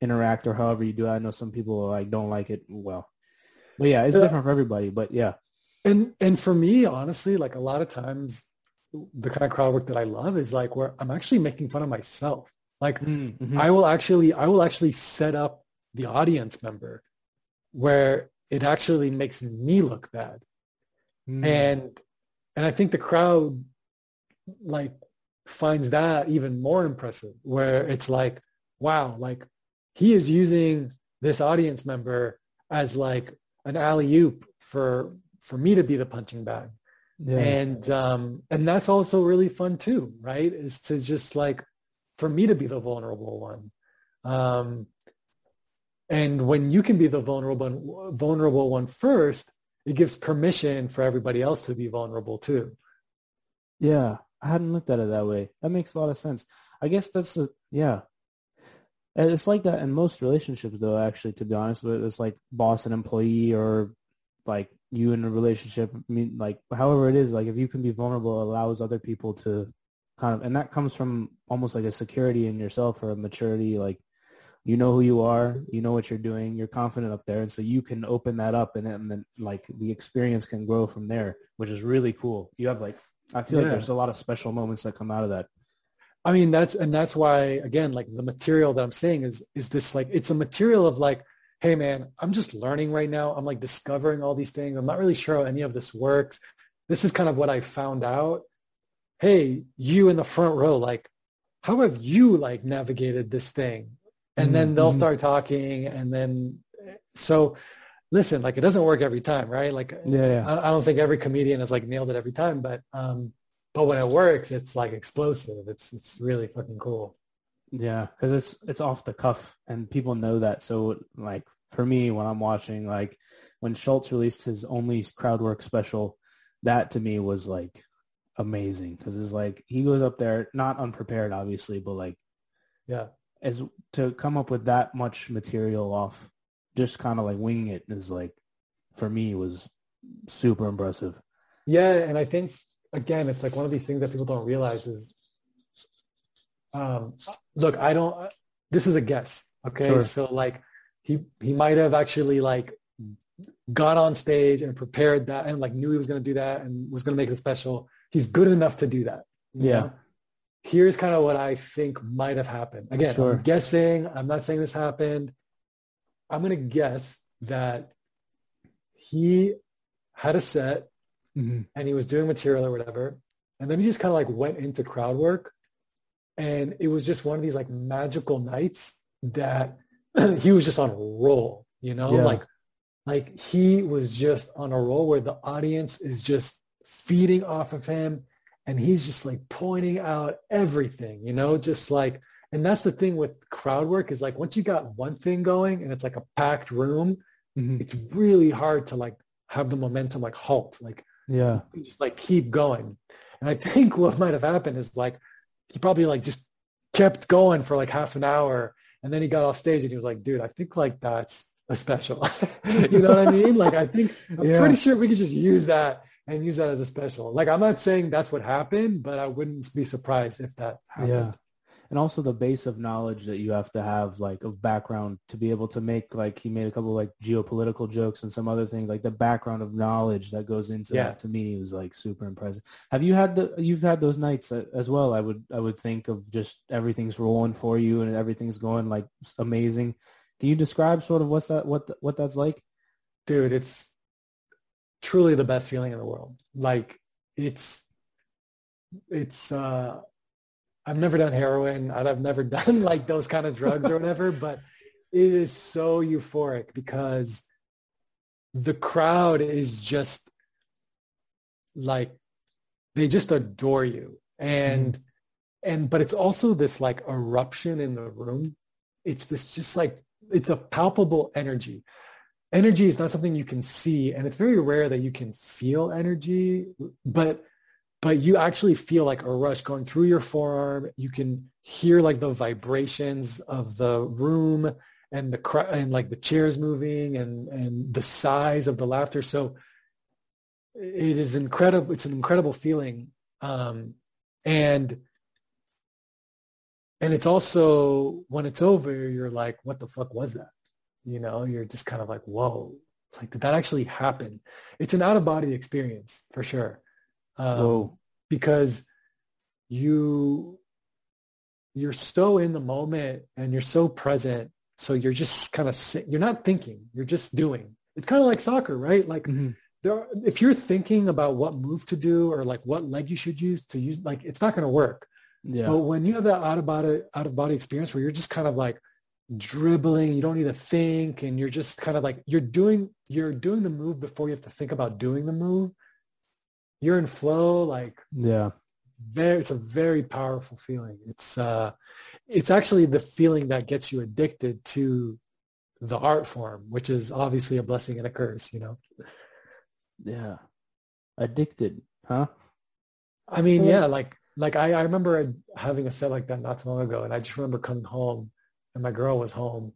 interact or however you do i know some people like don't like it well. But yeah it's different for everybody but yeah. And and for me honestly like a lot of times the kind of crowd work that i love is like where i'm actually making fun of myself like mm-hmm. i will actually i will actually set up the audience member where it actually makes me look bad. Mm. And and I think the crowd like finds that even more impressive where it's like, wow, like he is using this audience member as like an alley oop for for me to be the punching bag. Yeah. And um and that's also really fun too, right? Is to just like for me to be the vulnerable one. Um and when you can be the vulnerable vulnerable one first, it gives permission for everybody else to be vulnerable too. Yeah, I hadn't looked at it that way. That makes a lot of sense. I guess that's a, yeah. It's like that in most relationships, though. Actually, to be honest with it, it's like boss and employee, or like you in a relationship. I mean, like however it is, like if you can be vulnerable, allows other people to kind of, and that comes from almost like a security in yourself or a maturity, like you know who you are, you know what you're doing, you're confident up there, and so you can open that up, and then, and then like the experience can grow from there, which is really cool. You have like, I feel yeah. like there's a lot of special moments that come out of that. I mean, that's and that's why again, like the material that I'm saying is is this like it's a material of like, hey man, I'm just learning right now. I'm like discovering all these things. I'm not really sure how any of this works. This is kind of what I found out. Hey, you in the front row, like, how have you like navigated this thing? and then they'll mm-hmm. start talking and then so listen like it doesn't work every time right like yeah, yeah. I, I, don't think every comedian has like nailed it every time but um but when it works it's like explosive it's it's really fucking cool yeah because it's it's off the cuff and people know that. So like for me when i'm watching like when Schulz released his only crowd work special that to me was like amazing. Because it's like he goes up there not unprepared obviously but like yeah. as to come up with that much material off just kind of like winging it is like for me was super impressive. Yeah, and I think again, it's like one of these things that people don't realize is, um, look, I don't. This is a guess, okay? Sure. So like, he he might have actually like got on stage and prepared that and like knew he was going to do that and was going to make it special. He's good enough to do that. Yeah. Know? here's kind of what I think might have happened. Again, sure. I'm guessing. I'm not saying this happened. I'm going to guess that he had a set mm-hmm. and he was doing material or whatever. And then he just kind of like went into crowd work. And it was just one of these like magical nights that he was just on a roll, you know, yeah. like, like he was just on a roll where the audience is just feeding off of him and he's just like pointing out everything, you know, just like, and that's the thing with crowd work is like once you got one thing going and it's like a packed room, mm-hmm. it's really hard to like have the momentum like halt, like yeah, just like keep going. And I think what might have happened is like he probably like just kept going for like half an hour. And then he got off stage and he was like, dude, I think like that's a special. you know what I mean? Like, I think, I'm yeah. pretty sure we could just use that and use that as a special. Like, I'm not saying that's what happened, but I wouldn't be surprised if that happened. Yeah and also the base of knowledge that you have to have like of background to be able to make like he made a couple like geopolitical jokes and some other things like the background of knowledge that goes into yeah. that to me was like super impressive. Have you had the you've had those nights as well? I would i would think of just everything's rolling for you and everything's going like amazing. Can you describe sort of what's that what what that's like? Dude it's truly the best feeling in the world. Like it's it's uh I've never done heroin. I've never done like those kind of drugs or whatever, but it is so euphoric because the crowd is just like they just adore you. And mm and but it's also this like eruption in the room. It's this just like it's a palpable energy. Energy is not something you can see and it's very rare that you can feel energy but but you actually feel like a rush going through your forearm. You can hear like the vibrations of the room and the and like the chairs moving and and the size of the laughter. So it is incredible. It's an incredible feeling, um, and and it's also when it's over, you're like, what the fuck was that? You know, you're just kind of like, whoa, like did that actually happen? It's an out of body experience for sure. Um, because you you're so in the moment and you're so present. So you're just kind of you're not thinking, you're just doing. It's kind of like soccer, right? Like mm-hmm. there, are, if you're thinking about what move to do or like what leg you should use to use, like it's not going to work. Yeah. But when you have that out of body out of body experience where you're just kind of like dribbling, you don't need to think, and you're just kind of like you're doing you're doing the move before you have to think about doing the move you're in flow like yeah. very it's a very powerful feeling. It's uh it's actually the feeling that gets you addicted to the art form which is obviously a blessing and a curse you know? Yeah. Addicted huh? I mean yeah like like I, I remember having a set like that not so long ago and i just remember coming home and my girl was home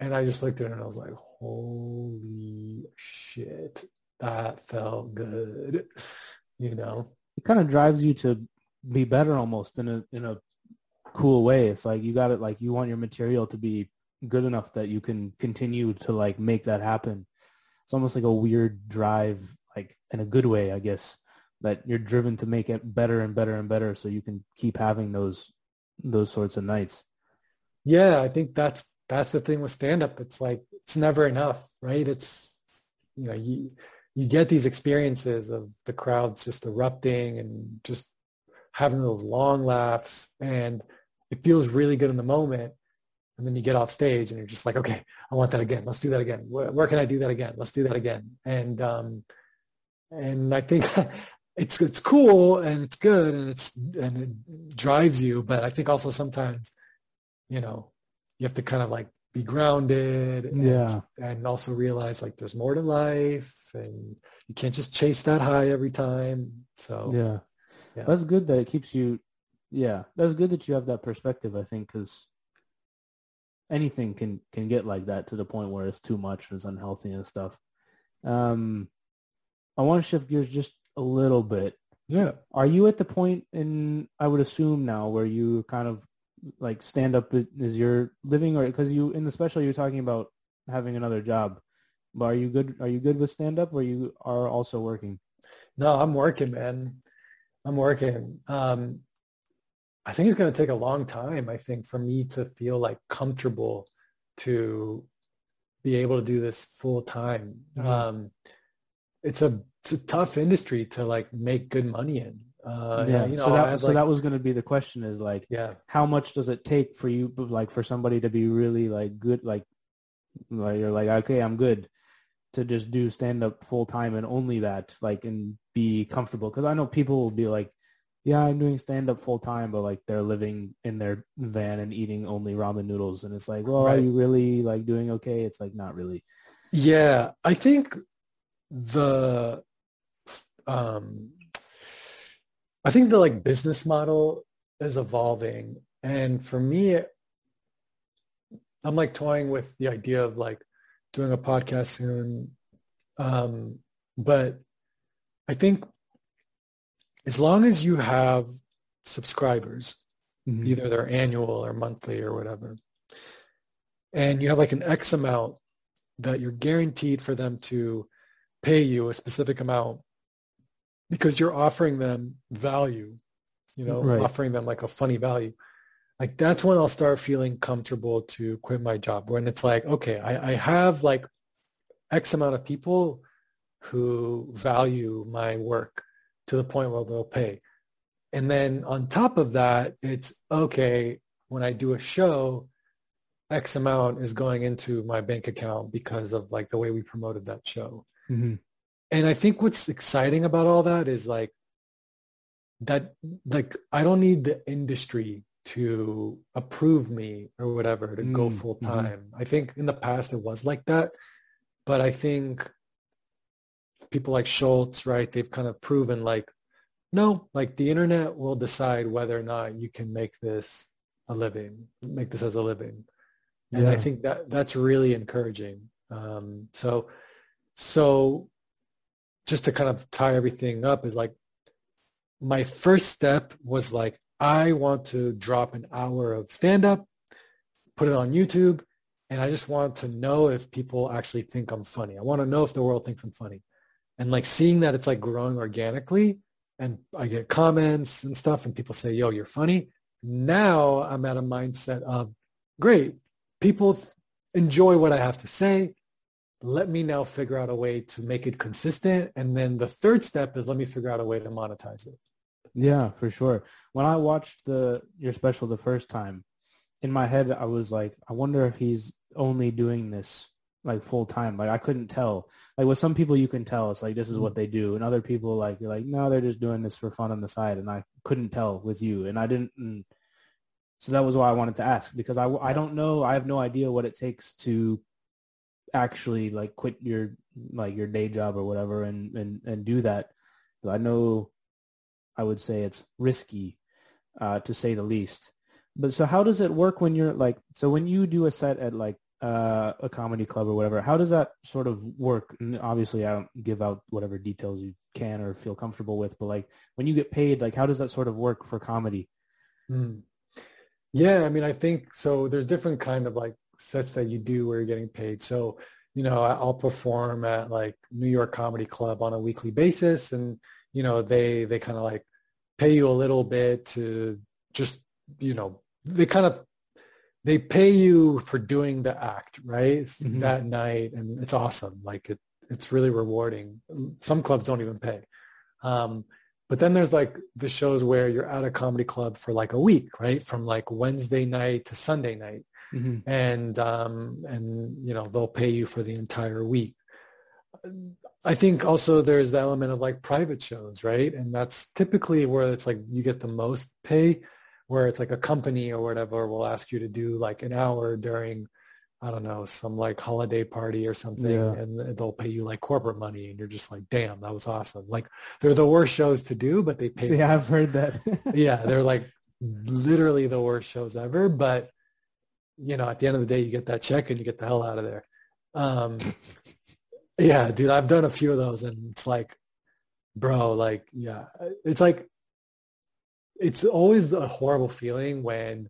and i just looked at her and i was like holy shit that felt good you know? It kind of drives you to be better almost in a in a cool way. It's like you got it like you want your material to be good enough that you can continue to like make that happen. It's almost like a weird drive like in a good way i guess that you're driven to make it better and better and better so you can keep having those those sorts of nights. Yeah i think that's that's the thing with stand up it's like it's never enough right? It's you know you you get these experiences of the crowds just erupting and just having those long laughs and it feels really good in the moment and then you get off stage and you're just like okay i want that again. Let's do that again. Where, where can i do that again? Let's do that again. And um and i think it's it's cool and it's good and it's and it drives you but i think also sometimes you know you have to kind of like be grounded and, yeah. and also realize like there's more to life and you can't just chase that high every time. So yeah, yeah. that's good that it keeps you yeah that's good that you have that perspective i think because anything can can get like that to the point where it's too much and it's unhealthy and stuff. Um i want to shift gears just a little bit. Yeah. Are you at the point in i would assume now where you kind of like stand up is your living or because you in the special you're talking about having another job. But are you good are you good with stand up or you are also working? No i'm working man. I'm working. Um i think it's going to take a long time i think for me to feel like comfortable to be able to do this full time. Mm-hmm. um it's a it's a tough industry to like make good money in uh, yeah, you know, so that, so like, that was going to be the question is like, yeah, how much does it take for you, like for somebody to be really like good, like, like you're like, okay, I'm good to just do stand up full time and only that, like, and be comfortable. Cause I know people will be like, yeah, I'm doing stand up full time, but like they're living in their van and eating only ramen noodles. And it's like, well, right. are you really like doing okay? It's like, not really. Yeah. I think the, um, I think the like business model is evolving And for me, I'm like toying with the idea of like doing a podcast soon. Um, but I think as long as you have subscribers, mm-hmm. either they're annual or monthly or whatever, and you have like an X amount that you're guaranteed for them to pay you a specific amount because you're offering them value, you know, right. offering them like a funny value. Like that's when I'll start feeling comfortable to quit my job. When it's like, okay, I, I have like X amount of people who value my work to the point where they'll pay. And then on top of that, it's okay, when I do a show, X amount is going into my bank account because of like the way we promoted that show. Mm-hmm. And I think what's exciting about all that is like that, like, I don't need the industry to approve me or whatever to mm-hmm. go full time. Mm-hmm. I think in the past it was like that, but I think people like Schulz, right? They've kind of proven like, no, like the internet will decide whether or not you can make this a living, make this as a living. And yeah. I think that that's really encouraging. Um, so, so just to kind of tie everything up is like my first step was like, I want to drop an hour of stand up, put it on YouTube, and I just want to know if people actually think I'm funny. I want to know if the world thinks I'm funny. And like seeing that it's like growing organically and I get comments and stuff and people say, yo, you're funny. Now I'm at a mindset of, great, people enjoy what I have to say. Let me now figure out a way to make it consistent. And then the third step is let me figure out a way to monetize it. Yeah, for sure. When I watched the your special the first time, in my head I was like, I wonder if he's only doing this like full time. Like I couldn't tell. Like with some people you can tell it's like this is what they do, and other people like you're like no, they're just doing this for fun on the side, and I couldn't tell with you, and I didn't. And so that was why I wanted to ask because I I don't know. I have no idea what it takes to actually like quit your like your day job or whatever and and and do that. I know I would say it's risky uh, to say the least. But so how does it work when you're like so when you do a set at like uh, a comedy club or whatever. How does that sort of work? And obviously, I don't give out whatever details you can or feel comfortable with, but like when you get paid, like how does that sort of work for comedy? Mm. Yeah, I mean, I think so. There's different kind of like sets that you do where you're getting paid. So, you know, I'll perform at like New York Comedy Club on a weekly basis, and you know, they they kind of like pay you a little bit to just you know they kind of they pay you for doing the act right? Mm-hmm. that night and it's awesome. Like it, it's really rewarding. Some clubs don't even pay. Um, but then there's like the shows where you're at a comedy club for like a week right? From like wednesday night to sunday night mm-hmm. and um, and you know they'll pay you for the entire week I think also there's the element of like private shows, right? And that's typically where it's like you get the most pay where it's like a company or whatever will ask you to do like an hour during I don't know, some like holiday party or something yeah. and they'll pay you like corporate money and you're just like, damn, that was awesome. Like they're the worst shows to do, but they pay. Yeah, I've heard that. yeah. They're like literally the worst shows ever. But you know, at the end of the day, you get that check and you get the hell out of there. Um, yeah, dude, I've done a few of those and it's like, bro, like, yeah, it's like it's always a horrible feeling when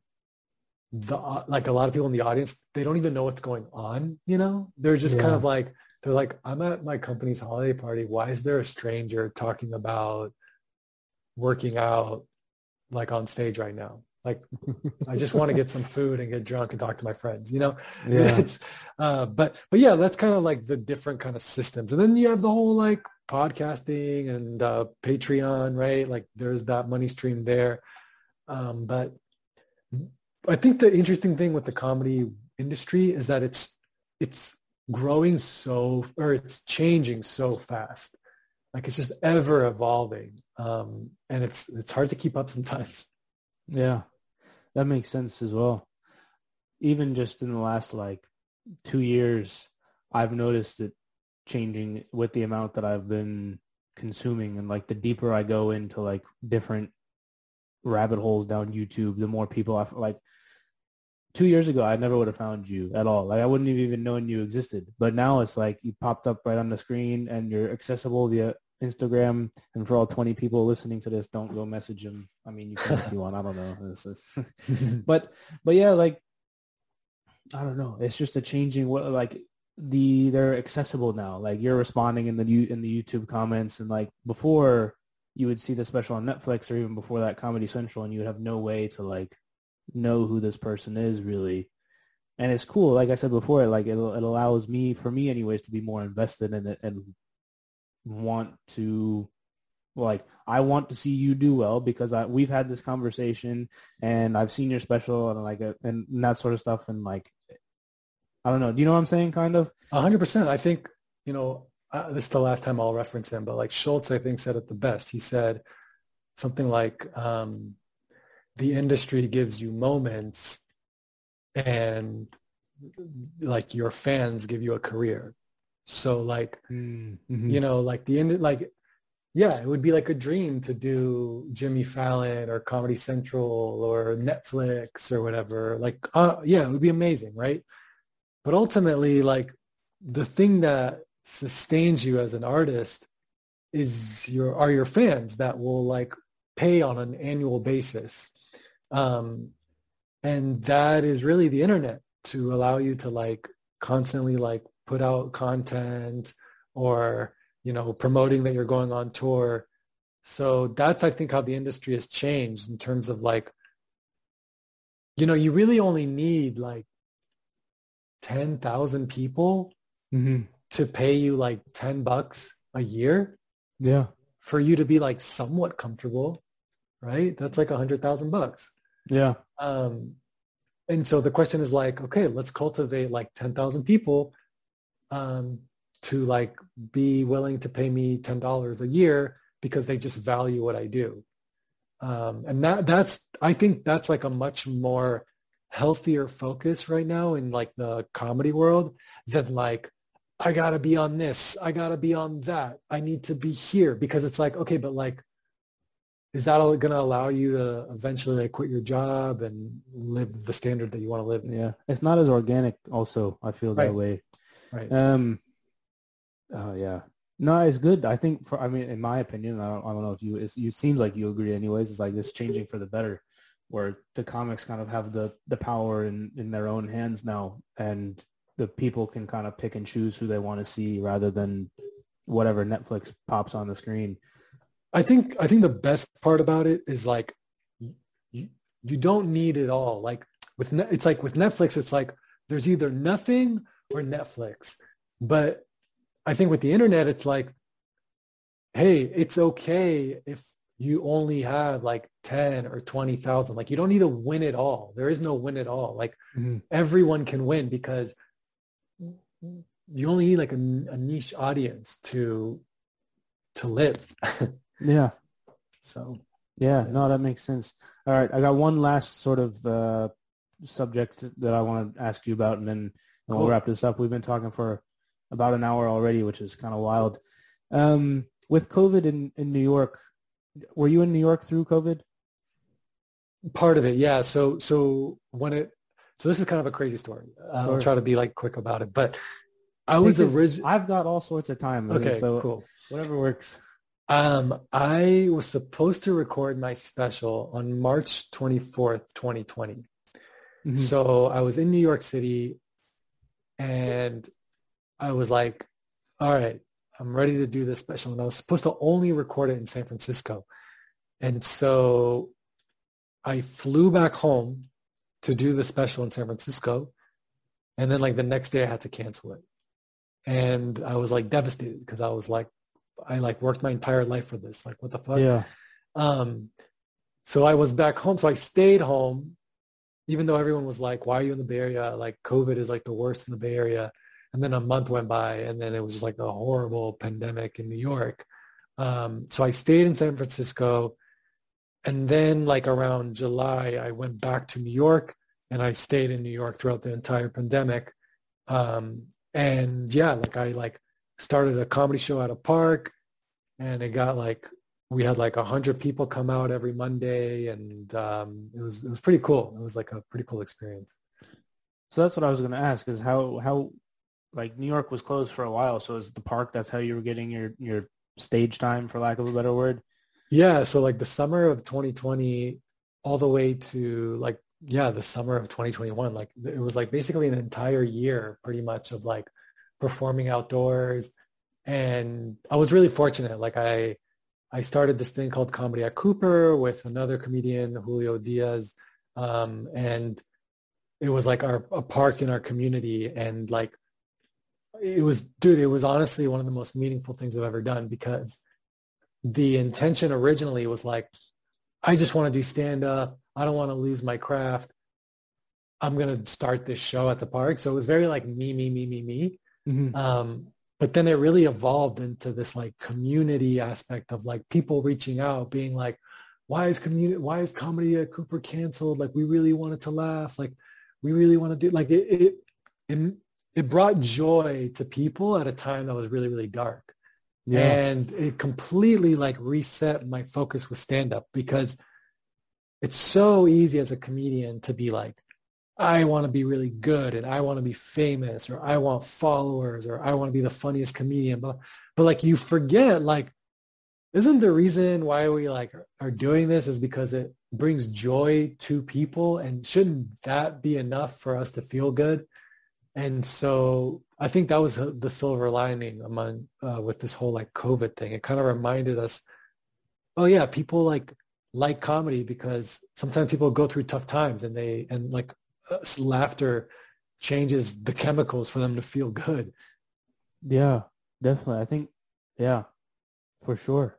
the like a lot of people in the audience they don't even know what's going on you know they're just yeah. kind of like they're like i'm at my company's holiday party why is there a stranger talking about working out like on stage right now like i just want to get some food and get drunk and talk to my friends you know yeah. it's uh but but yeah that's kind of like the different kind of systems and then you have the whole like podcasting and uh, Patreon, right? Like there's that money stream there. Um, but I think the interesting thing with the comedy industry is that it's it's growing so or it's changing so fast. Like it's just ever evolving. Um, and it's it's hard to keep up sometimes. Yeah. That makes sense as well. Even just in the last like two years, I've noticed it changing with the amount that I've been consuming and like the deeper I go into like different rabbit holes down YouTube, the more people I like. Two years ago, I never would have found you at all. Like I wouldn't have even known you existed. But now it's like you popped up right on the screen, and you're accessible via Instagram. And for all 20 people listening to this, don't go message him. I mean, you can if you want. I don't know. but but yeah, like I don't know. It's just a changing what like the they're accessible now. Like you're responding in the in the YouTube comments, and like before you would see the special on Netflix or even before that Comedy Central, and you would have no way to like know who this person is really. And it's cool, like I said before, like it it allows me, for me anyways, to be more invested in it and want to like I want to see you do well because I we've had this conversation and I've seen your special and like a, and that sort of stuff and like I don't know. Do you know what I'm saying? Kind of. Hundred percent. I think you know uh, this is the last time I'll reference him, but like Schulz, I think said it the best. He said something like, um, "The industry gives you moments, and like your fans give you a career." So like, mm-hmm. you know, like the end, like yeah, it would be like a dream to do Jimmy Fallon or Comedy Central or Netflix or whatever. Like, uh, yeah, it would be amazing, right? But ultimately, like the thing that sustains you as an artist is your are your fans that will like pay on an annual basis. Um, and that is really the internet to allow you to like constantly like put out content or you know promoting that you're going on tour so that's i think how the industry has changed in terms of like you know you really only need like 10,000 people mm-hmm. to pay you like 10 bucks a year. Yeah. For you to be like somewhat comfortable, right? That's like a hundred thousand bucks. Yeah. Um, and so the question is like, okay, let's cultivate like 10,000 people um, to like be willing to pay me $10 a year because they just value what I do. Um, and that that's, I think that's like a much more healthier focus right now in like the comedy world than like I gotta be on this, I gotta be on that, I need to be here because it's like okay, but like, is that going to allow you to eventually like quit your job and live the standard that you want to live? Yeah, it's not as organic. Also, I feel that right. way. Right. Um. Oh yeah. No, it's good. I think for I mean, in my opinion, I don't, I don't know if you. It's, you seems like you agree. Anyways, it's like it's changing for the better where the comics kind of have the the power in in their own hands now and the people can kind of pick and choose who they want to see rather than whatever Netflix pops on the screen. I think I think the best part about it is like you, you don't need it all. Like with it's like with Netflix it's like there's either nothing or Netflix. But I think with the internet it's like hey, it's okay if you only have like 10 or 20,000. Like you don't need to win it all. There is no win at all. Like mm-hmm. everyone can win because you only need like a, a niche audience to to live. yeah. So yeah, no, that makes sense. All right, I got one last sort of uh, subject that I want to ask you about, and then cool. we'll wrap this up. We've been talking for about an hour already, which is kind of wild. Um, with COVID in, in New York, were you in New York through COVID? Part of it, yeah. So so when it so this is kind of a crazy story. Uh, sure. I'll try to be like quick about it, but I, I was originally. I've got all sorts of time. Okay, so cool. Whatever works. Um, I was supposed to record my special on March 24th, 2020. Mm-hmm. So I was in New York City and I was like, all right, I'm ready to do this special. And I was supposed to only record it in San Francisco. And so I flew back home to do the special in San Francisco. And then like the next day I had to cancel it. And I was like devastated because I was like, I like worked my entire life for this. Like what the fuck? Yeah. Um, so I was back home. So I stayed home, even though everyone was like, why are you in the Bay Area? Like COVID is like the worst in the Bay Area. And then a month went by and then it was just like a horrible pandemic in New York. Um, so I stayed in San Francisco. And then like around July, I went back to New York and I stayed in New York throughout the entire pandemic. Um, and yeah, like I like started a comedy show at a park and it got like we had like a hundred people come out every Monday, and um, it was it was pretty cool. It was like a pretty cool experience. So that's what I was going to ask: is how how like New York was closed for a while, so is the park that's how you were getting your your stage time, for lack of a better word? Yeah. So like the summer of 2020, all the way to like yeah, the summer of 2021, like it was like basically an entire year, pretty much of like performing outdoors, and I was really fortunate. Like I I started this thing called Comedy at Cooper with another comedian, Julio Diaz. Um, and it was like our a park in our community. And like, it was, dude, it was honestly one of the most meaningful things I've ever done because the intention originally was like, I just want to do stand up. I don't want to lose my craft. I'm going to start this show at the park. So it was very like me, me, me, me, me. Mm-hmm. Um, but then it really evolved into this like community aspect of like people reaching out being like why is community why is comedy at cooper canceled? Like we really wanted to laugh. Like we really want to do like it it it, it brought joy to people at a time that was really really dark. Yeah. and it completely like reset my focus with stand up because it's so easy as a comedian to be like I want to be really good and I want to be famous or I want followers or I want to be the funniest comedian. But, but like you forget, like, isn't the reason why we like are doing this is because it brings joy to people and shouldn't that be enough for us to feel good? And so I think that was the silver lining among uh, with this whole like COVID thing. It kind of reminded us, oh yeah, people like like comedy because sometimes people go through tough times and they and like laughter changes the chemicals for them to feel good. Yeah, definitely. I think, yeah, for sure.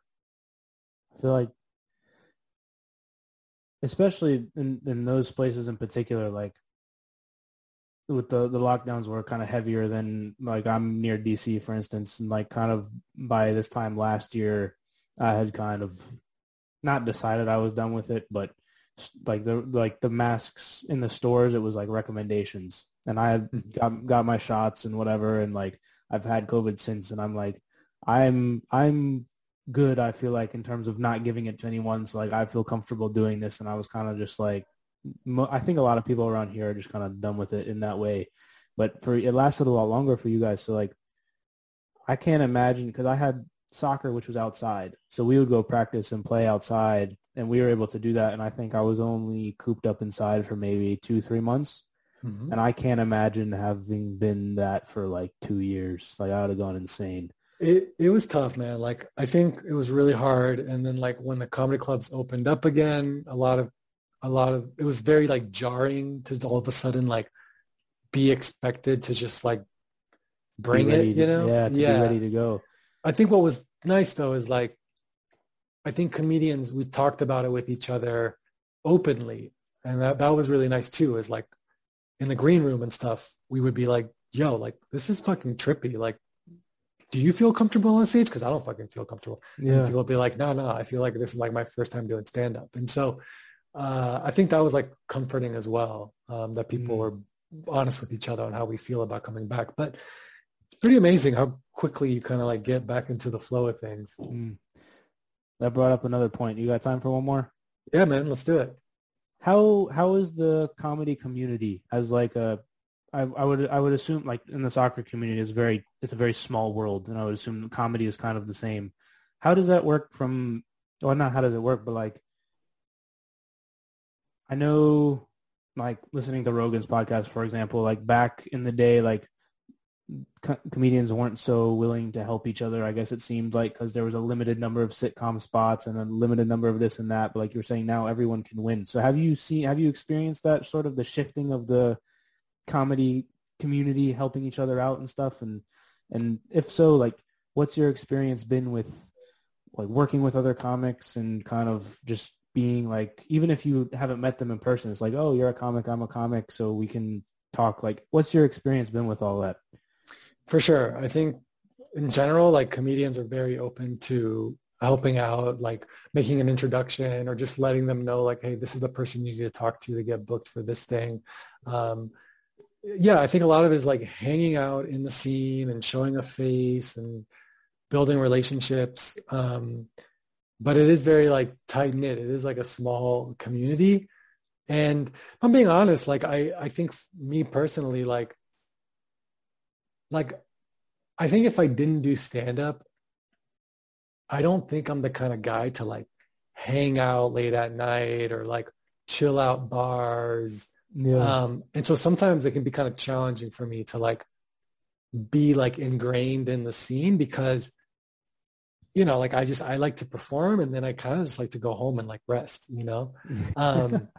I feel like, especially in, in those places in particular, like with the, the lockdowns were kind of heavier than like I'm near DC, for instance, and like kind of by this time last year, I had kind of not decided I was done with it, but like the like the masks in the stores it was like recommendations. And i mm-hmm. got, got my shots and whatever and like i've had covid since and i'm like i'm i'm good i feel like in terms of not giving it to anyone. So like i feel comfortable doing this and i was kind of just like i think a lot of people around here are just kind of done with it in that way. But for it lasted a lot longer for you guys. So like i can't imagine because i had soccer which was outside so we would go practice and play outside and we were able to do that. And I think I was only cooped up inside for maybe two, three months. Mm-hmm. And I can't imagine having been that for like two years. Like I would have gone insane. It it was tough, man. Like I think it was really hard. And then like when the comedy clubs opened up again, a lot of a lot of it was very like jarring to all of a sudden like be expected to just like bring it, you know? yeah, to yeah. be ready to go. I think what was nice though is like I think comedians, we talked about it with each other openly. And that, that was really nice too, is like in the green room and stuff, we would be like, yo, like this is fucking trippy. Like, do you feel comfortable on stage? Cause I don't fucking feel comfortable. Yeah. And people would be like, no, no, I feel like this is like my first time doing stand up. And so uh, I think that was like comforting as well, um, that people mm. were honest with each other on how we feel about coming back. But it's pretty amazing how quickly you kind of like get back into the flow of things. Mm. That brought up another point. You got time for one more? Yeah, man, let's do it. How how is the comedy community as like a I, I would I would assume like in the soccer community is very it's a very small world and I would assume comedy is kind of the same. How does that work from well not how does it work but like I know like listening to Rogan's podcast for example like back in the day like co- comedians weren't so willing to help each other. I guess it seemed like because there was a limited number of sitcom spots and a limited number of this and that. But like you're saying now, everyone can win. So have you seen? Have you experienced that sort of the shifting of the comedy community helping each other out and stuff? And and if so, like what's your experience been with like working with other comics and kind of just being like even if you haven't met them in person it's like oh you're a comic i'm a comic so we can talk like what's your experience been with all that for sure. I think in general, like comedians are very open to helping out, like making an introduction or just letting them know like, hey, this is the person you need to talk to to get booked for this thing. Um, yeah, I think a lot of it is like hanging out in the scene and showing a face and building relationships. Um, but it is very like tight knit. It is like a small community. And I'm being honest, like I, I think me personally, like, like I think if I didn't do stand up, I don't think I'm the kind of guy to like hang out late at night or like chill out bars. Yeah. Um, and so sometimes it can be kind of challenging for me to like be like ingrained in the scene because you know like i just i like to perform and then i kind of just like to go home and like rest you know um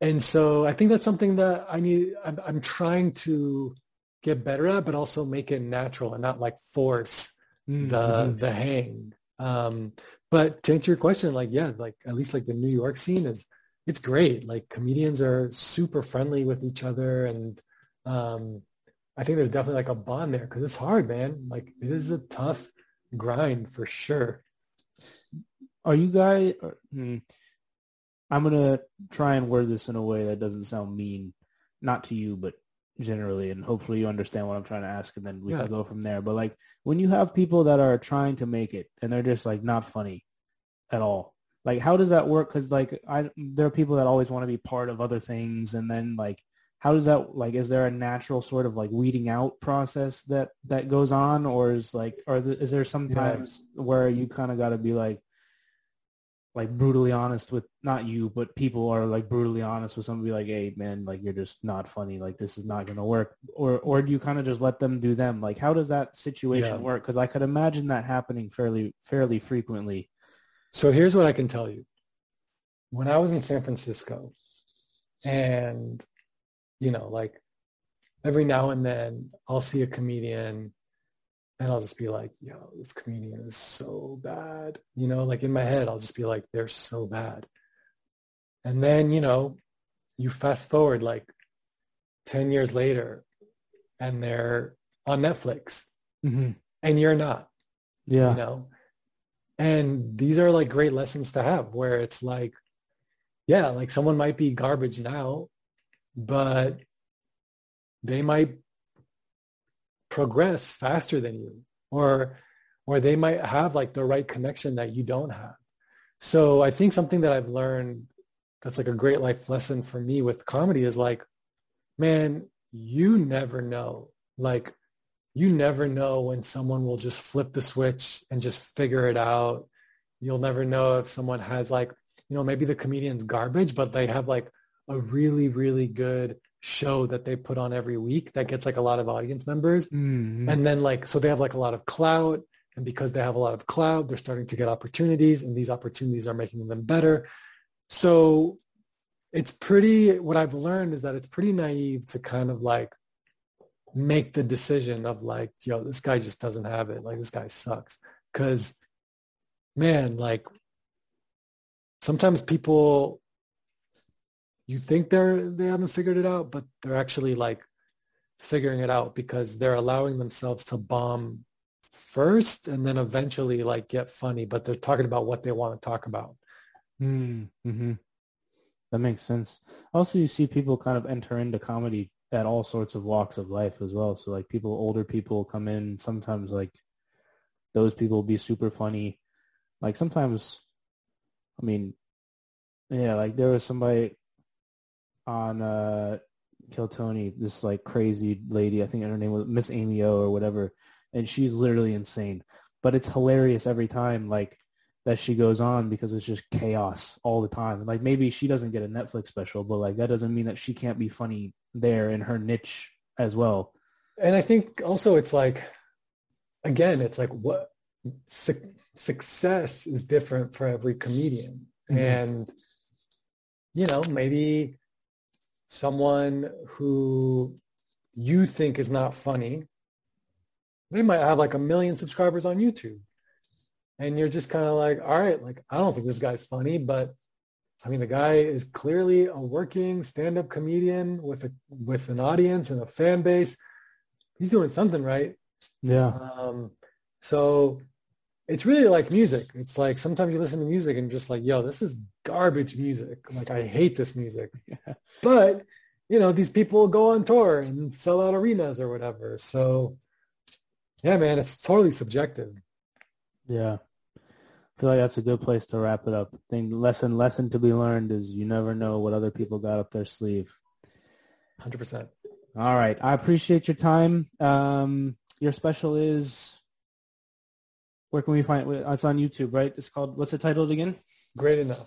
and so i think that's something that i need I'm, I'm trying to get better at but also make it natural and not like force mm-hmm. the the hang um but to answer your question like yeah like at least like the new york scene is it's great like comedians are super friendly with each other and um I think there's definitely like a bond there because it's hard, man. Like it is a tough grind for sure. Are you guys? Hmm, I'm gonna try and word this in a way that doesn't sound mean, not to you, but generally, and hopefully you understand what I'm trying to ask, and then we yeah. can go from there. But like when you have people that are trying to make it and they're just like not funny at all, like how does that work? Because like I, there are people that always want to be part of other things, and then like how does that like is there a natural sort of like weeding out process that that goes on or is like or is there sometimes yeah. where you kind of got to be like like brutally honest with not you but people are like brutally honest with somebody like hey man like you're just not funny. Like this is not going to work. Or or do you kind of just let them do them? Like how does that situation yeah. work? Because i could imagine that happening fairly fairly frequently. So here's what i can tell you. When i was in san francisco and you know, like every now and then I'll see a comedian and I'll just be like, yo, this comedian is so bad. You know, like in my head, I'll just be like, they're so bad. And then, you know, you fast forward like 10 years later and they're on Netflix mm-hmm. and you're not. Yeah. You know? And these are like great lessons to have where it's like, yeah, like someone might be garbage now, but they might progress faster than you or or they might have like the right connection that you don't have. So i think something that i've learned that's like a great life lesson for me with comedy is like man you never know. Like you never know when someone will just flip the switch and just figure it out. You'll never know if someone has like you know maybe the comedian's garbage but they have like a really, really good show that they put on every week that gets like a lot of audience members. Mm-hmm. And then like, so they have like a lot of clout. And because they have a lot of clout, they're starting to get opportunities and these opportunities are making them better. So it's pretty, what I've learned is that it's pretty naive to kind of like make the decision of like, yo, this guy just doesn't have it. Like this guy sucks. Cause man, like sometimes people you think they're they haven't figured it out, but they're actually like figuring it out because they're allowing themselves to bomb first and then eventually like get funny, but they're talking about what they want to talk about. Hmm, mm-hmm. That makes sense. Also, you see people kind of enter into comedy at all sorts of walks of life as well. So like people, older people come in. Sometimes like those people be super funny. Like sometimes, I mean, yeah, like there was somebody on uh, Kill Tony, this like crazy lady. I think her name was Miss Amy O or whatever, and she's literally insane. But it's hilarious every time, like that she goes on because it's just chaos all the time. Like maybe she doesn't get a Netflix special, but like that doesn't mean that she can't be funny there in her niche as well. And I think also it's like, again, it's like what su- success is different for every comedian, mm-hmm. and you know maybe someone who you think is not funny, they might have like a million subscribers on YouTube. And you're just kind of like, all right, like, I don't think this guy's funny, but I mean, the guy is clearly a working stand-up comedian with a, with an audience and a fan base. He's doing something right. Yeah. Um, so it's really like music. It's like sometimes you listen to music and just like, yo, this is garbage music. Like I hate this music. Yeah. But, you know, these people go on tour and sell out arenas or whatever. So yeah, man, it's totally subjective. Yeah. I feel like that's a good place to wrap it up. I think lesson lesson to be learned is you never know what other people got up their sleeve. Hundred percent. All right. I appreciate your time. Um, your special is where can we find it? It's on YouTube, right? It's called what's it titled again? Great enough.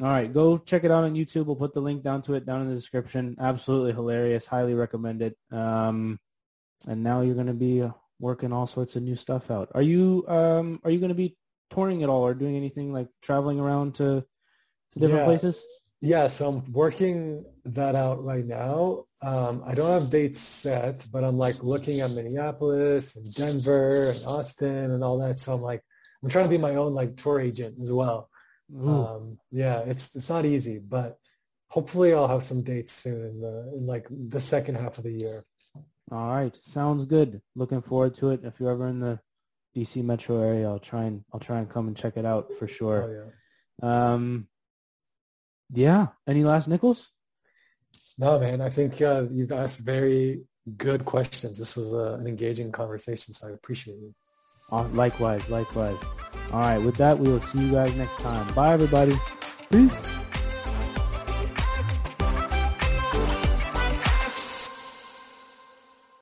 All right, go check it out on YouTube. We'll put the link down to it down in the description. Absolutely hilarious. Highly recommend it. Um, and now you're going to be uh, working all sorts of new stuff out. Are you um, are you going to be touring at all or doing anything like traveling around to to different Yeah. places? Yeah, so I'm working that out right now. Um, I don't have dates set, but I'm like looking at Minneapolis and Denver and Austin and all that. So I'm like, I'm trying to be my own like tour agent as well. Um, yeah, it's it's not easy, but hopefully I'll have some dates soon in the in like the second half of the year. all right, sounds good. Looking forward to it. If you're ever in the DC metro area, I'll try and I'll try and come and check it out for sure. Oh yeah. Um, yeah. Any last nickels? No, man, I think uh, you've asked very good questions. This was uh, an engaging conversation, so I appreciate you. Uh, likewise, likewise. All right. With that, we will see you guys next time. Bye, everybody. Peace.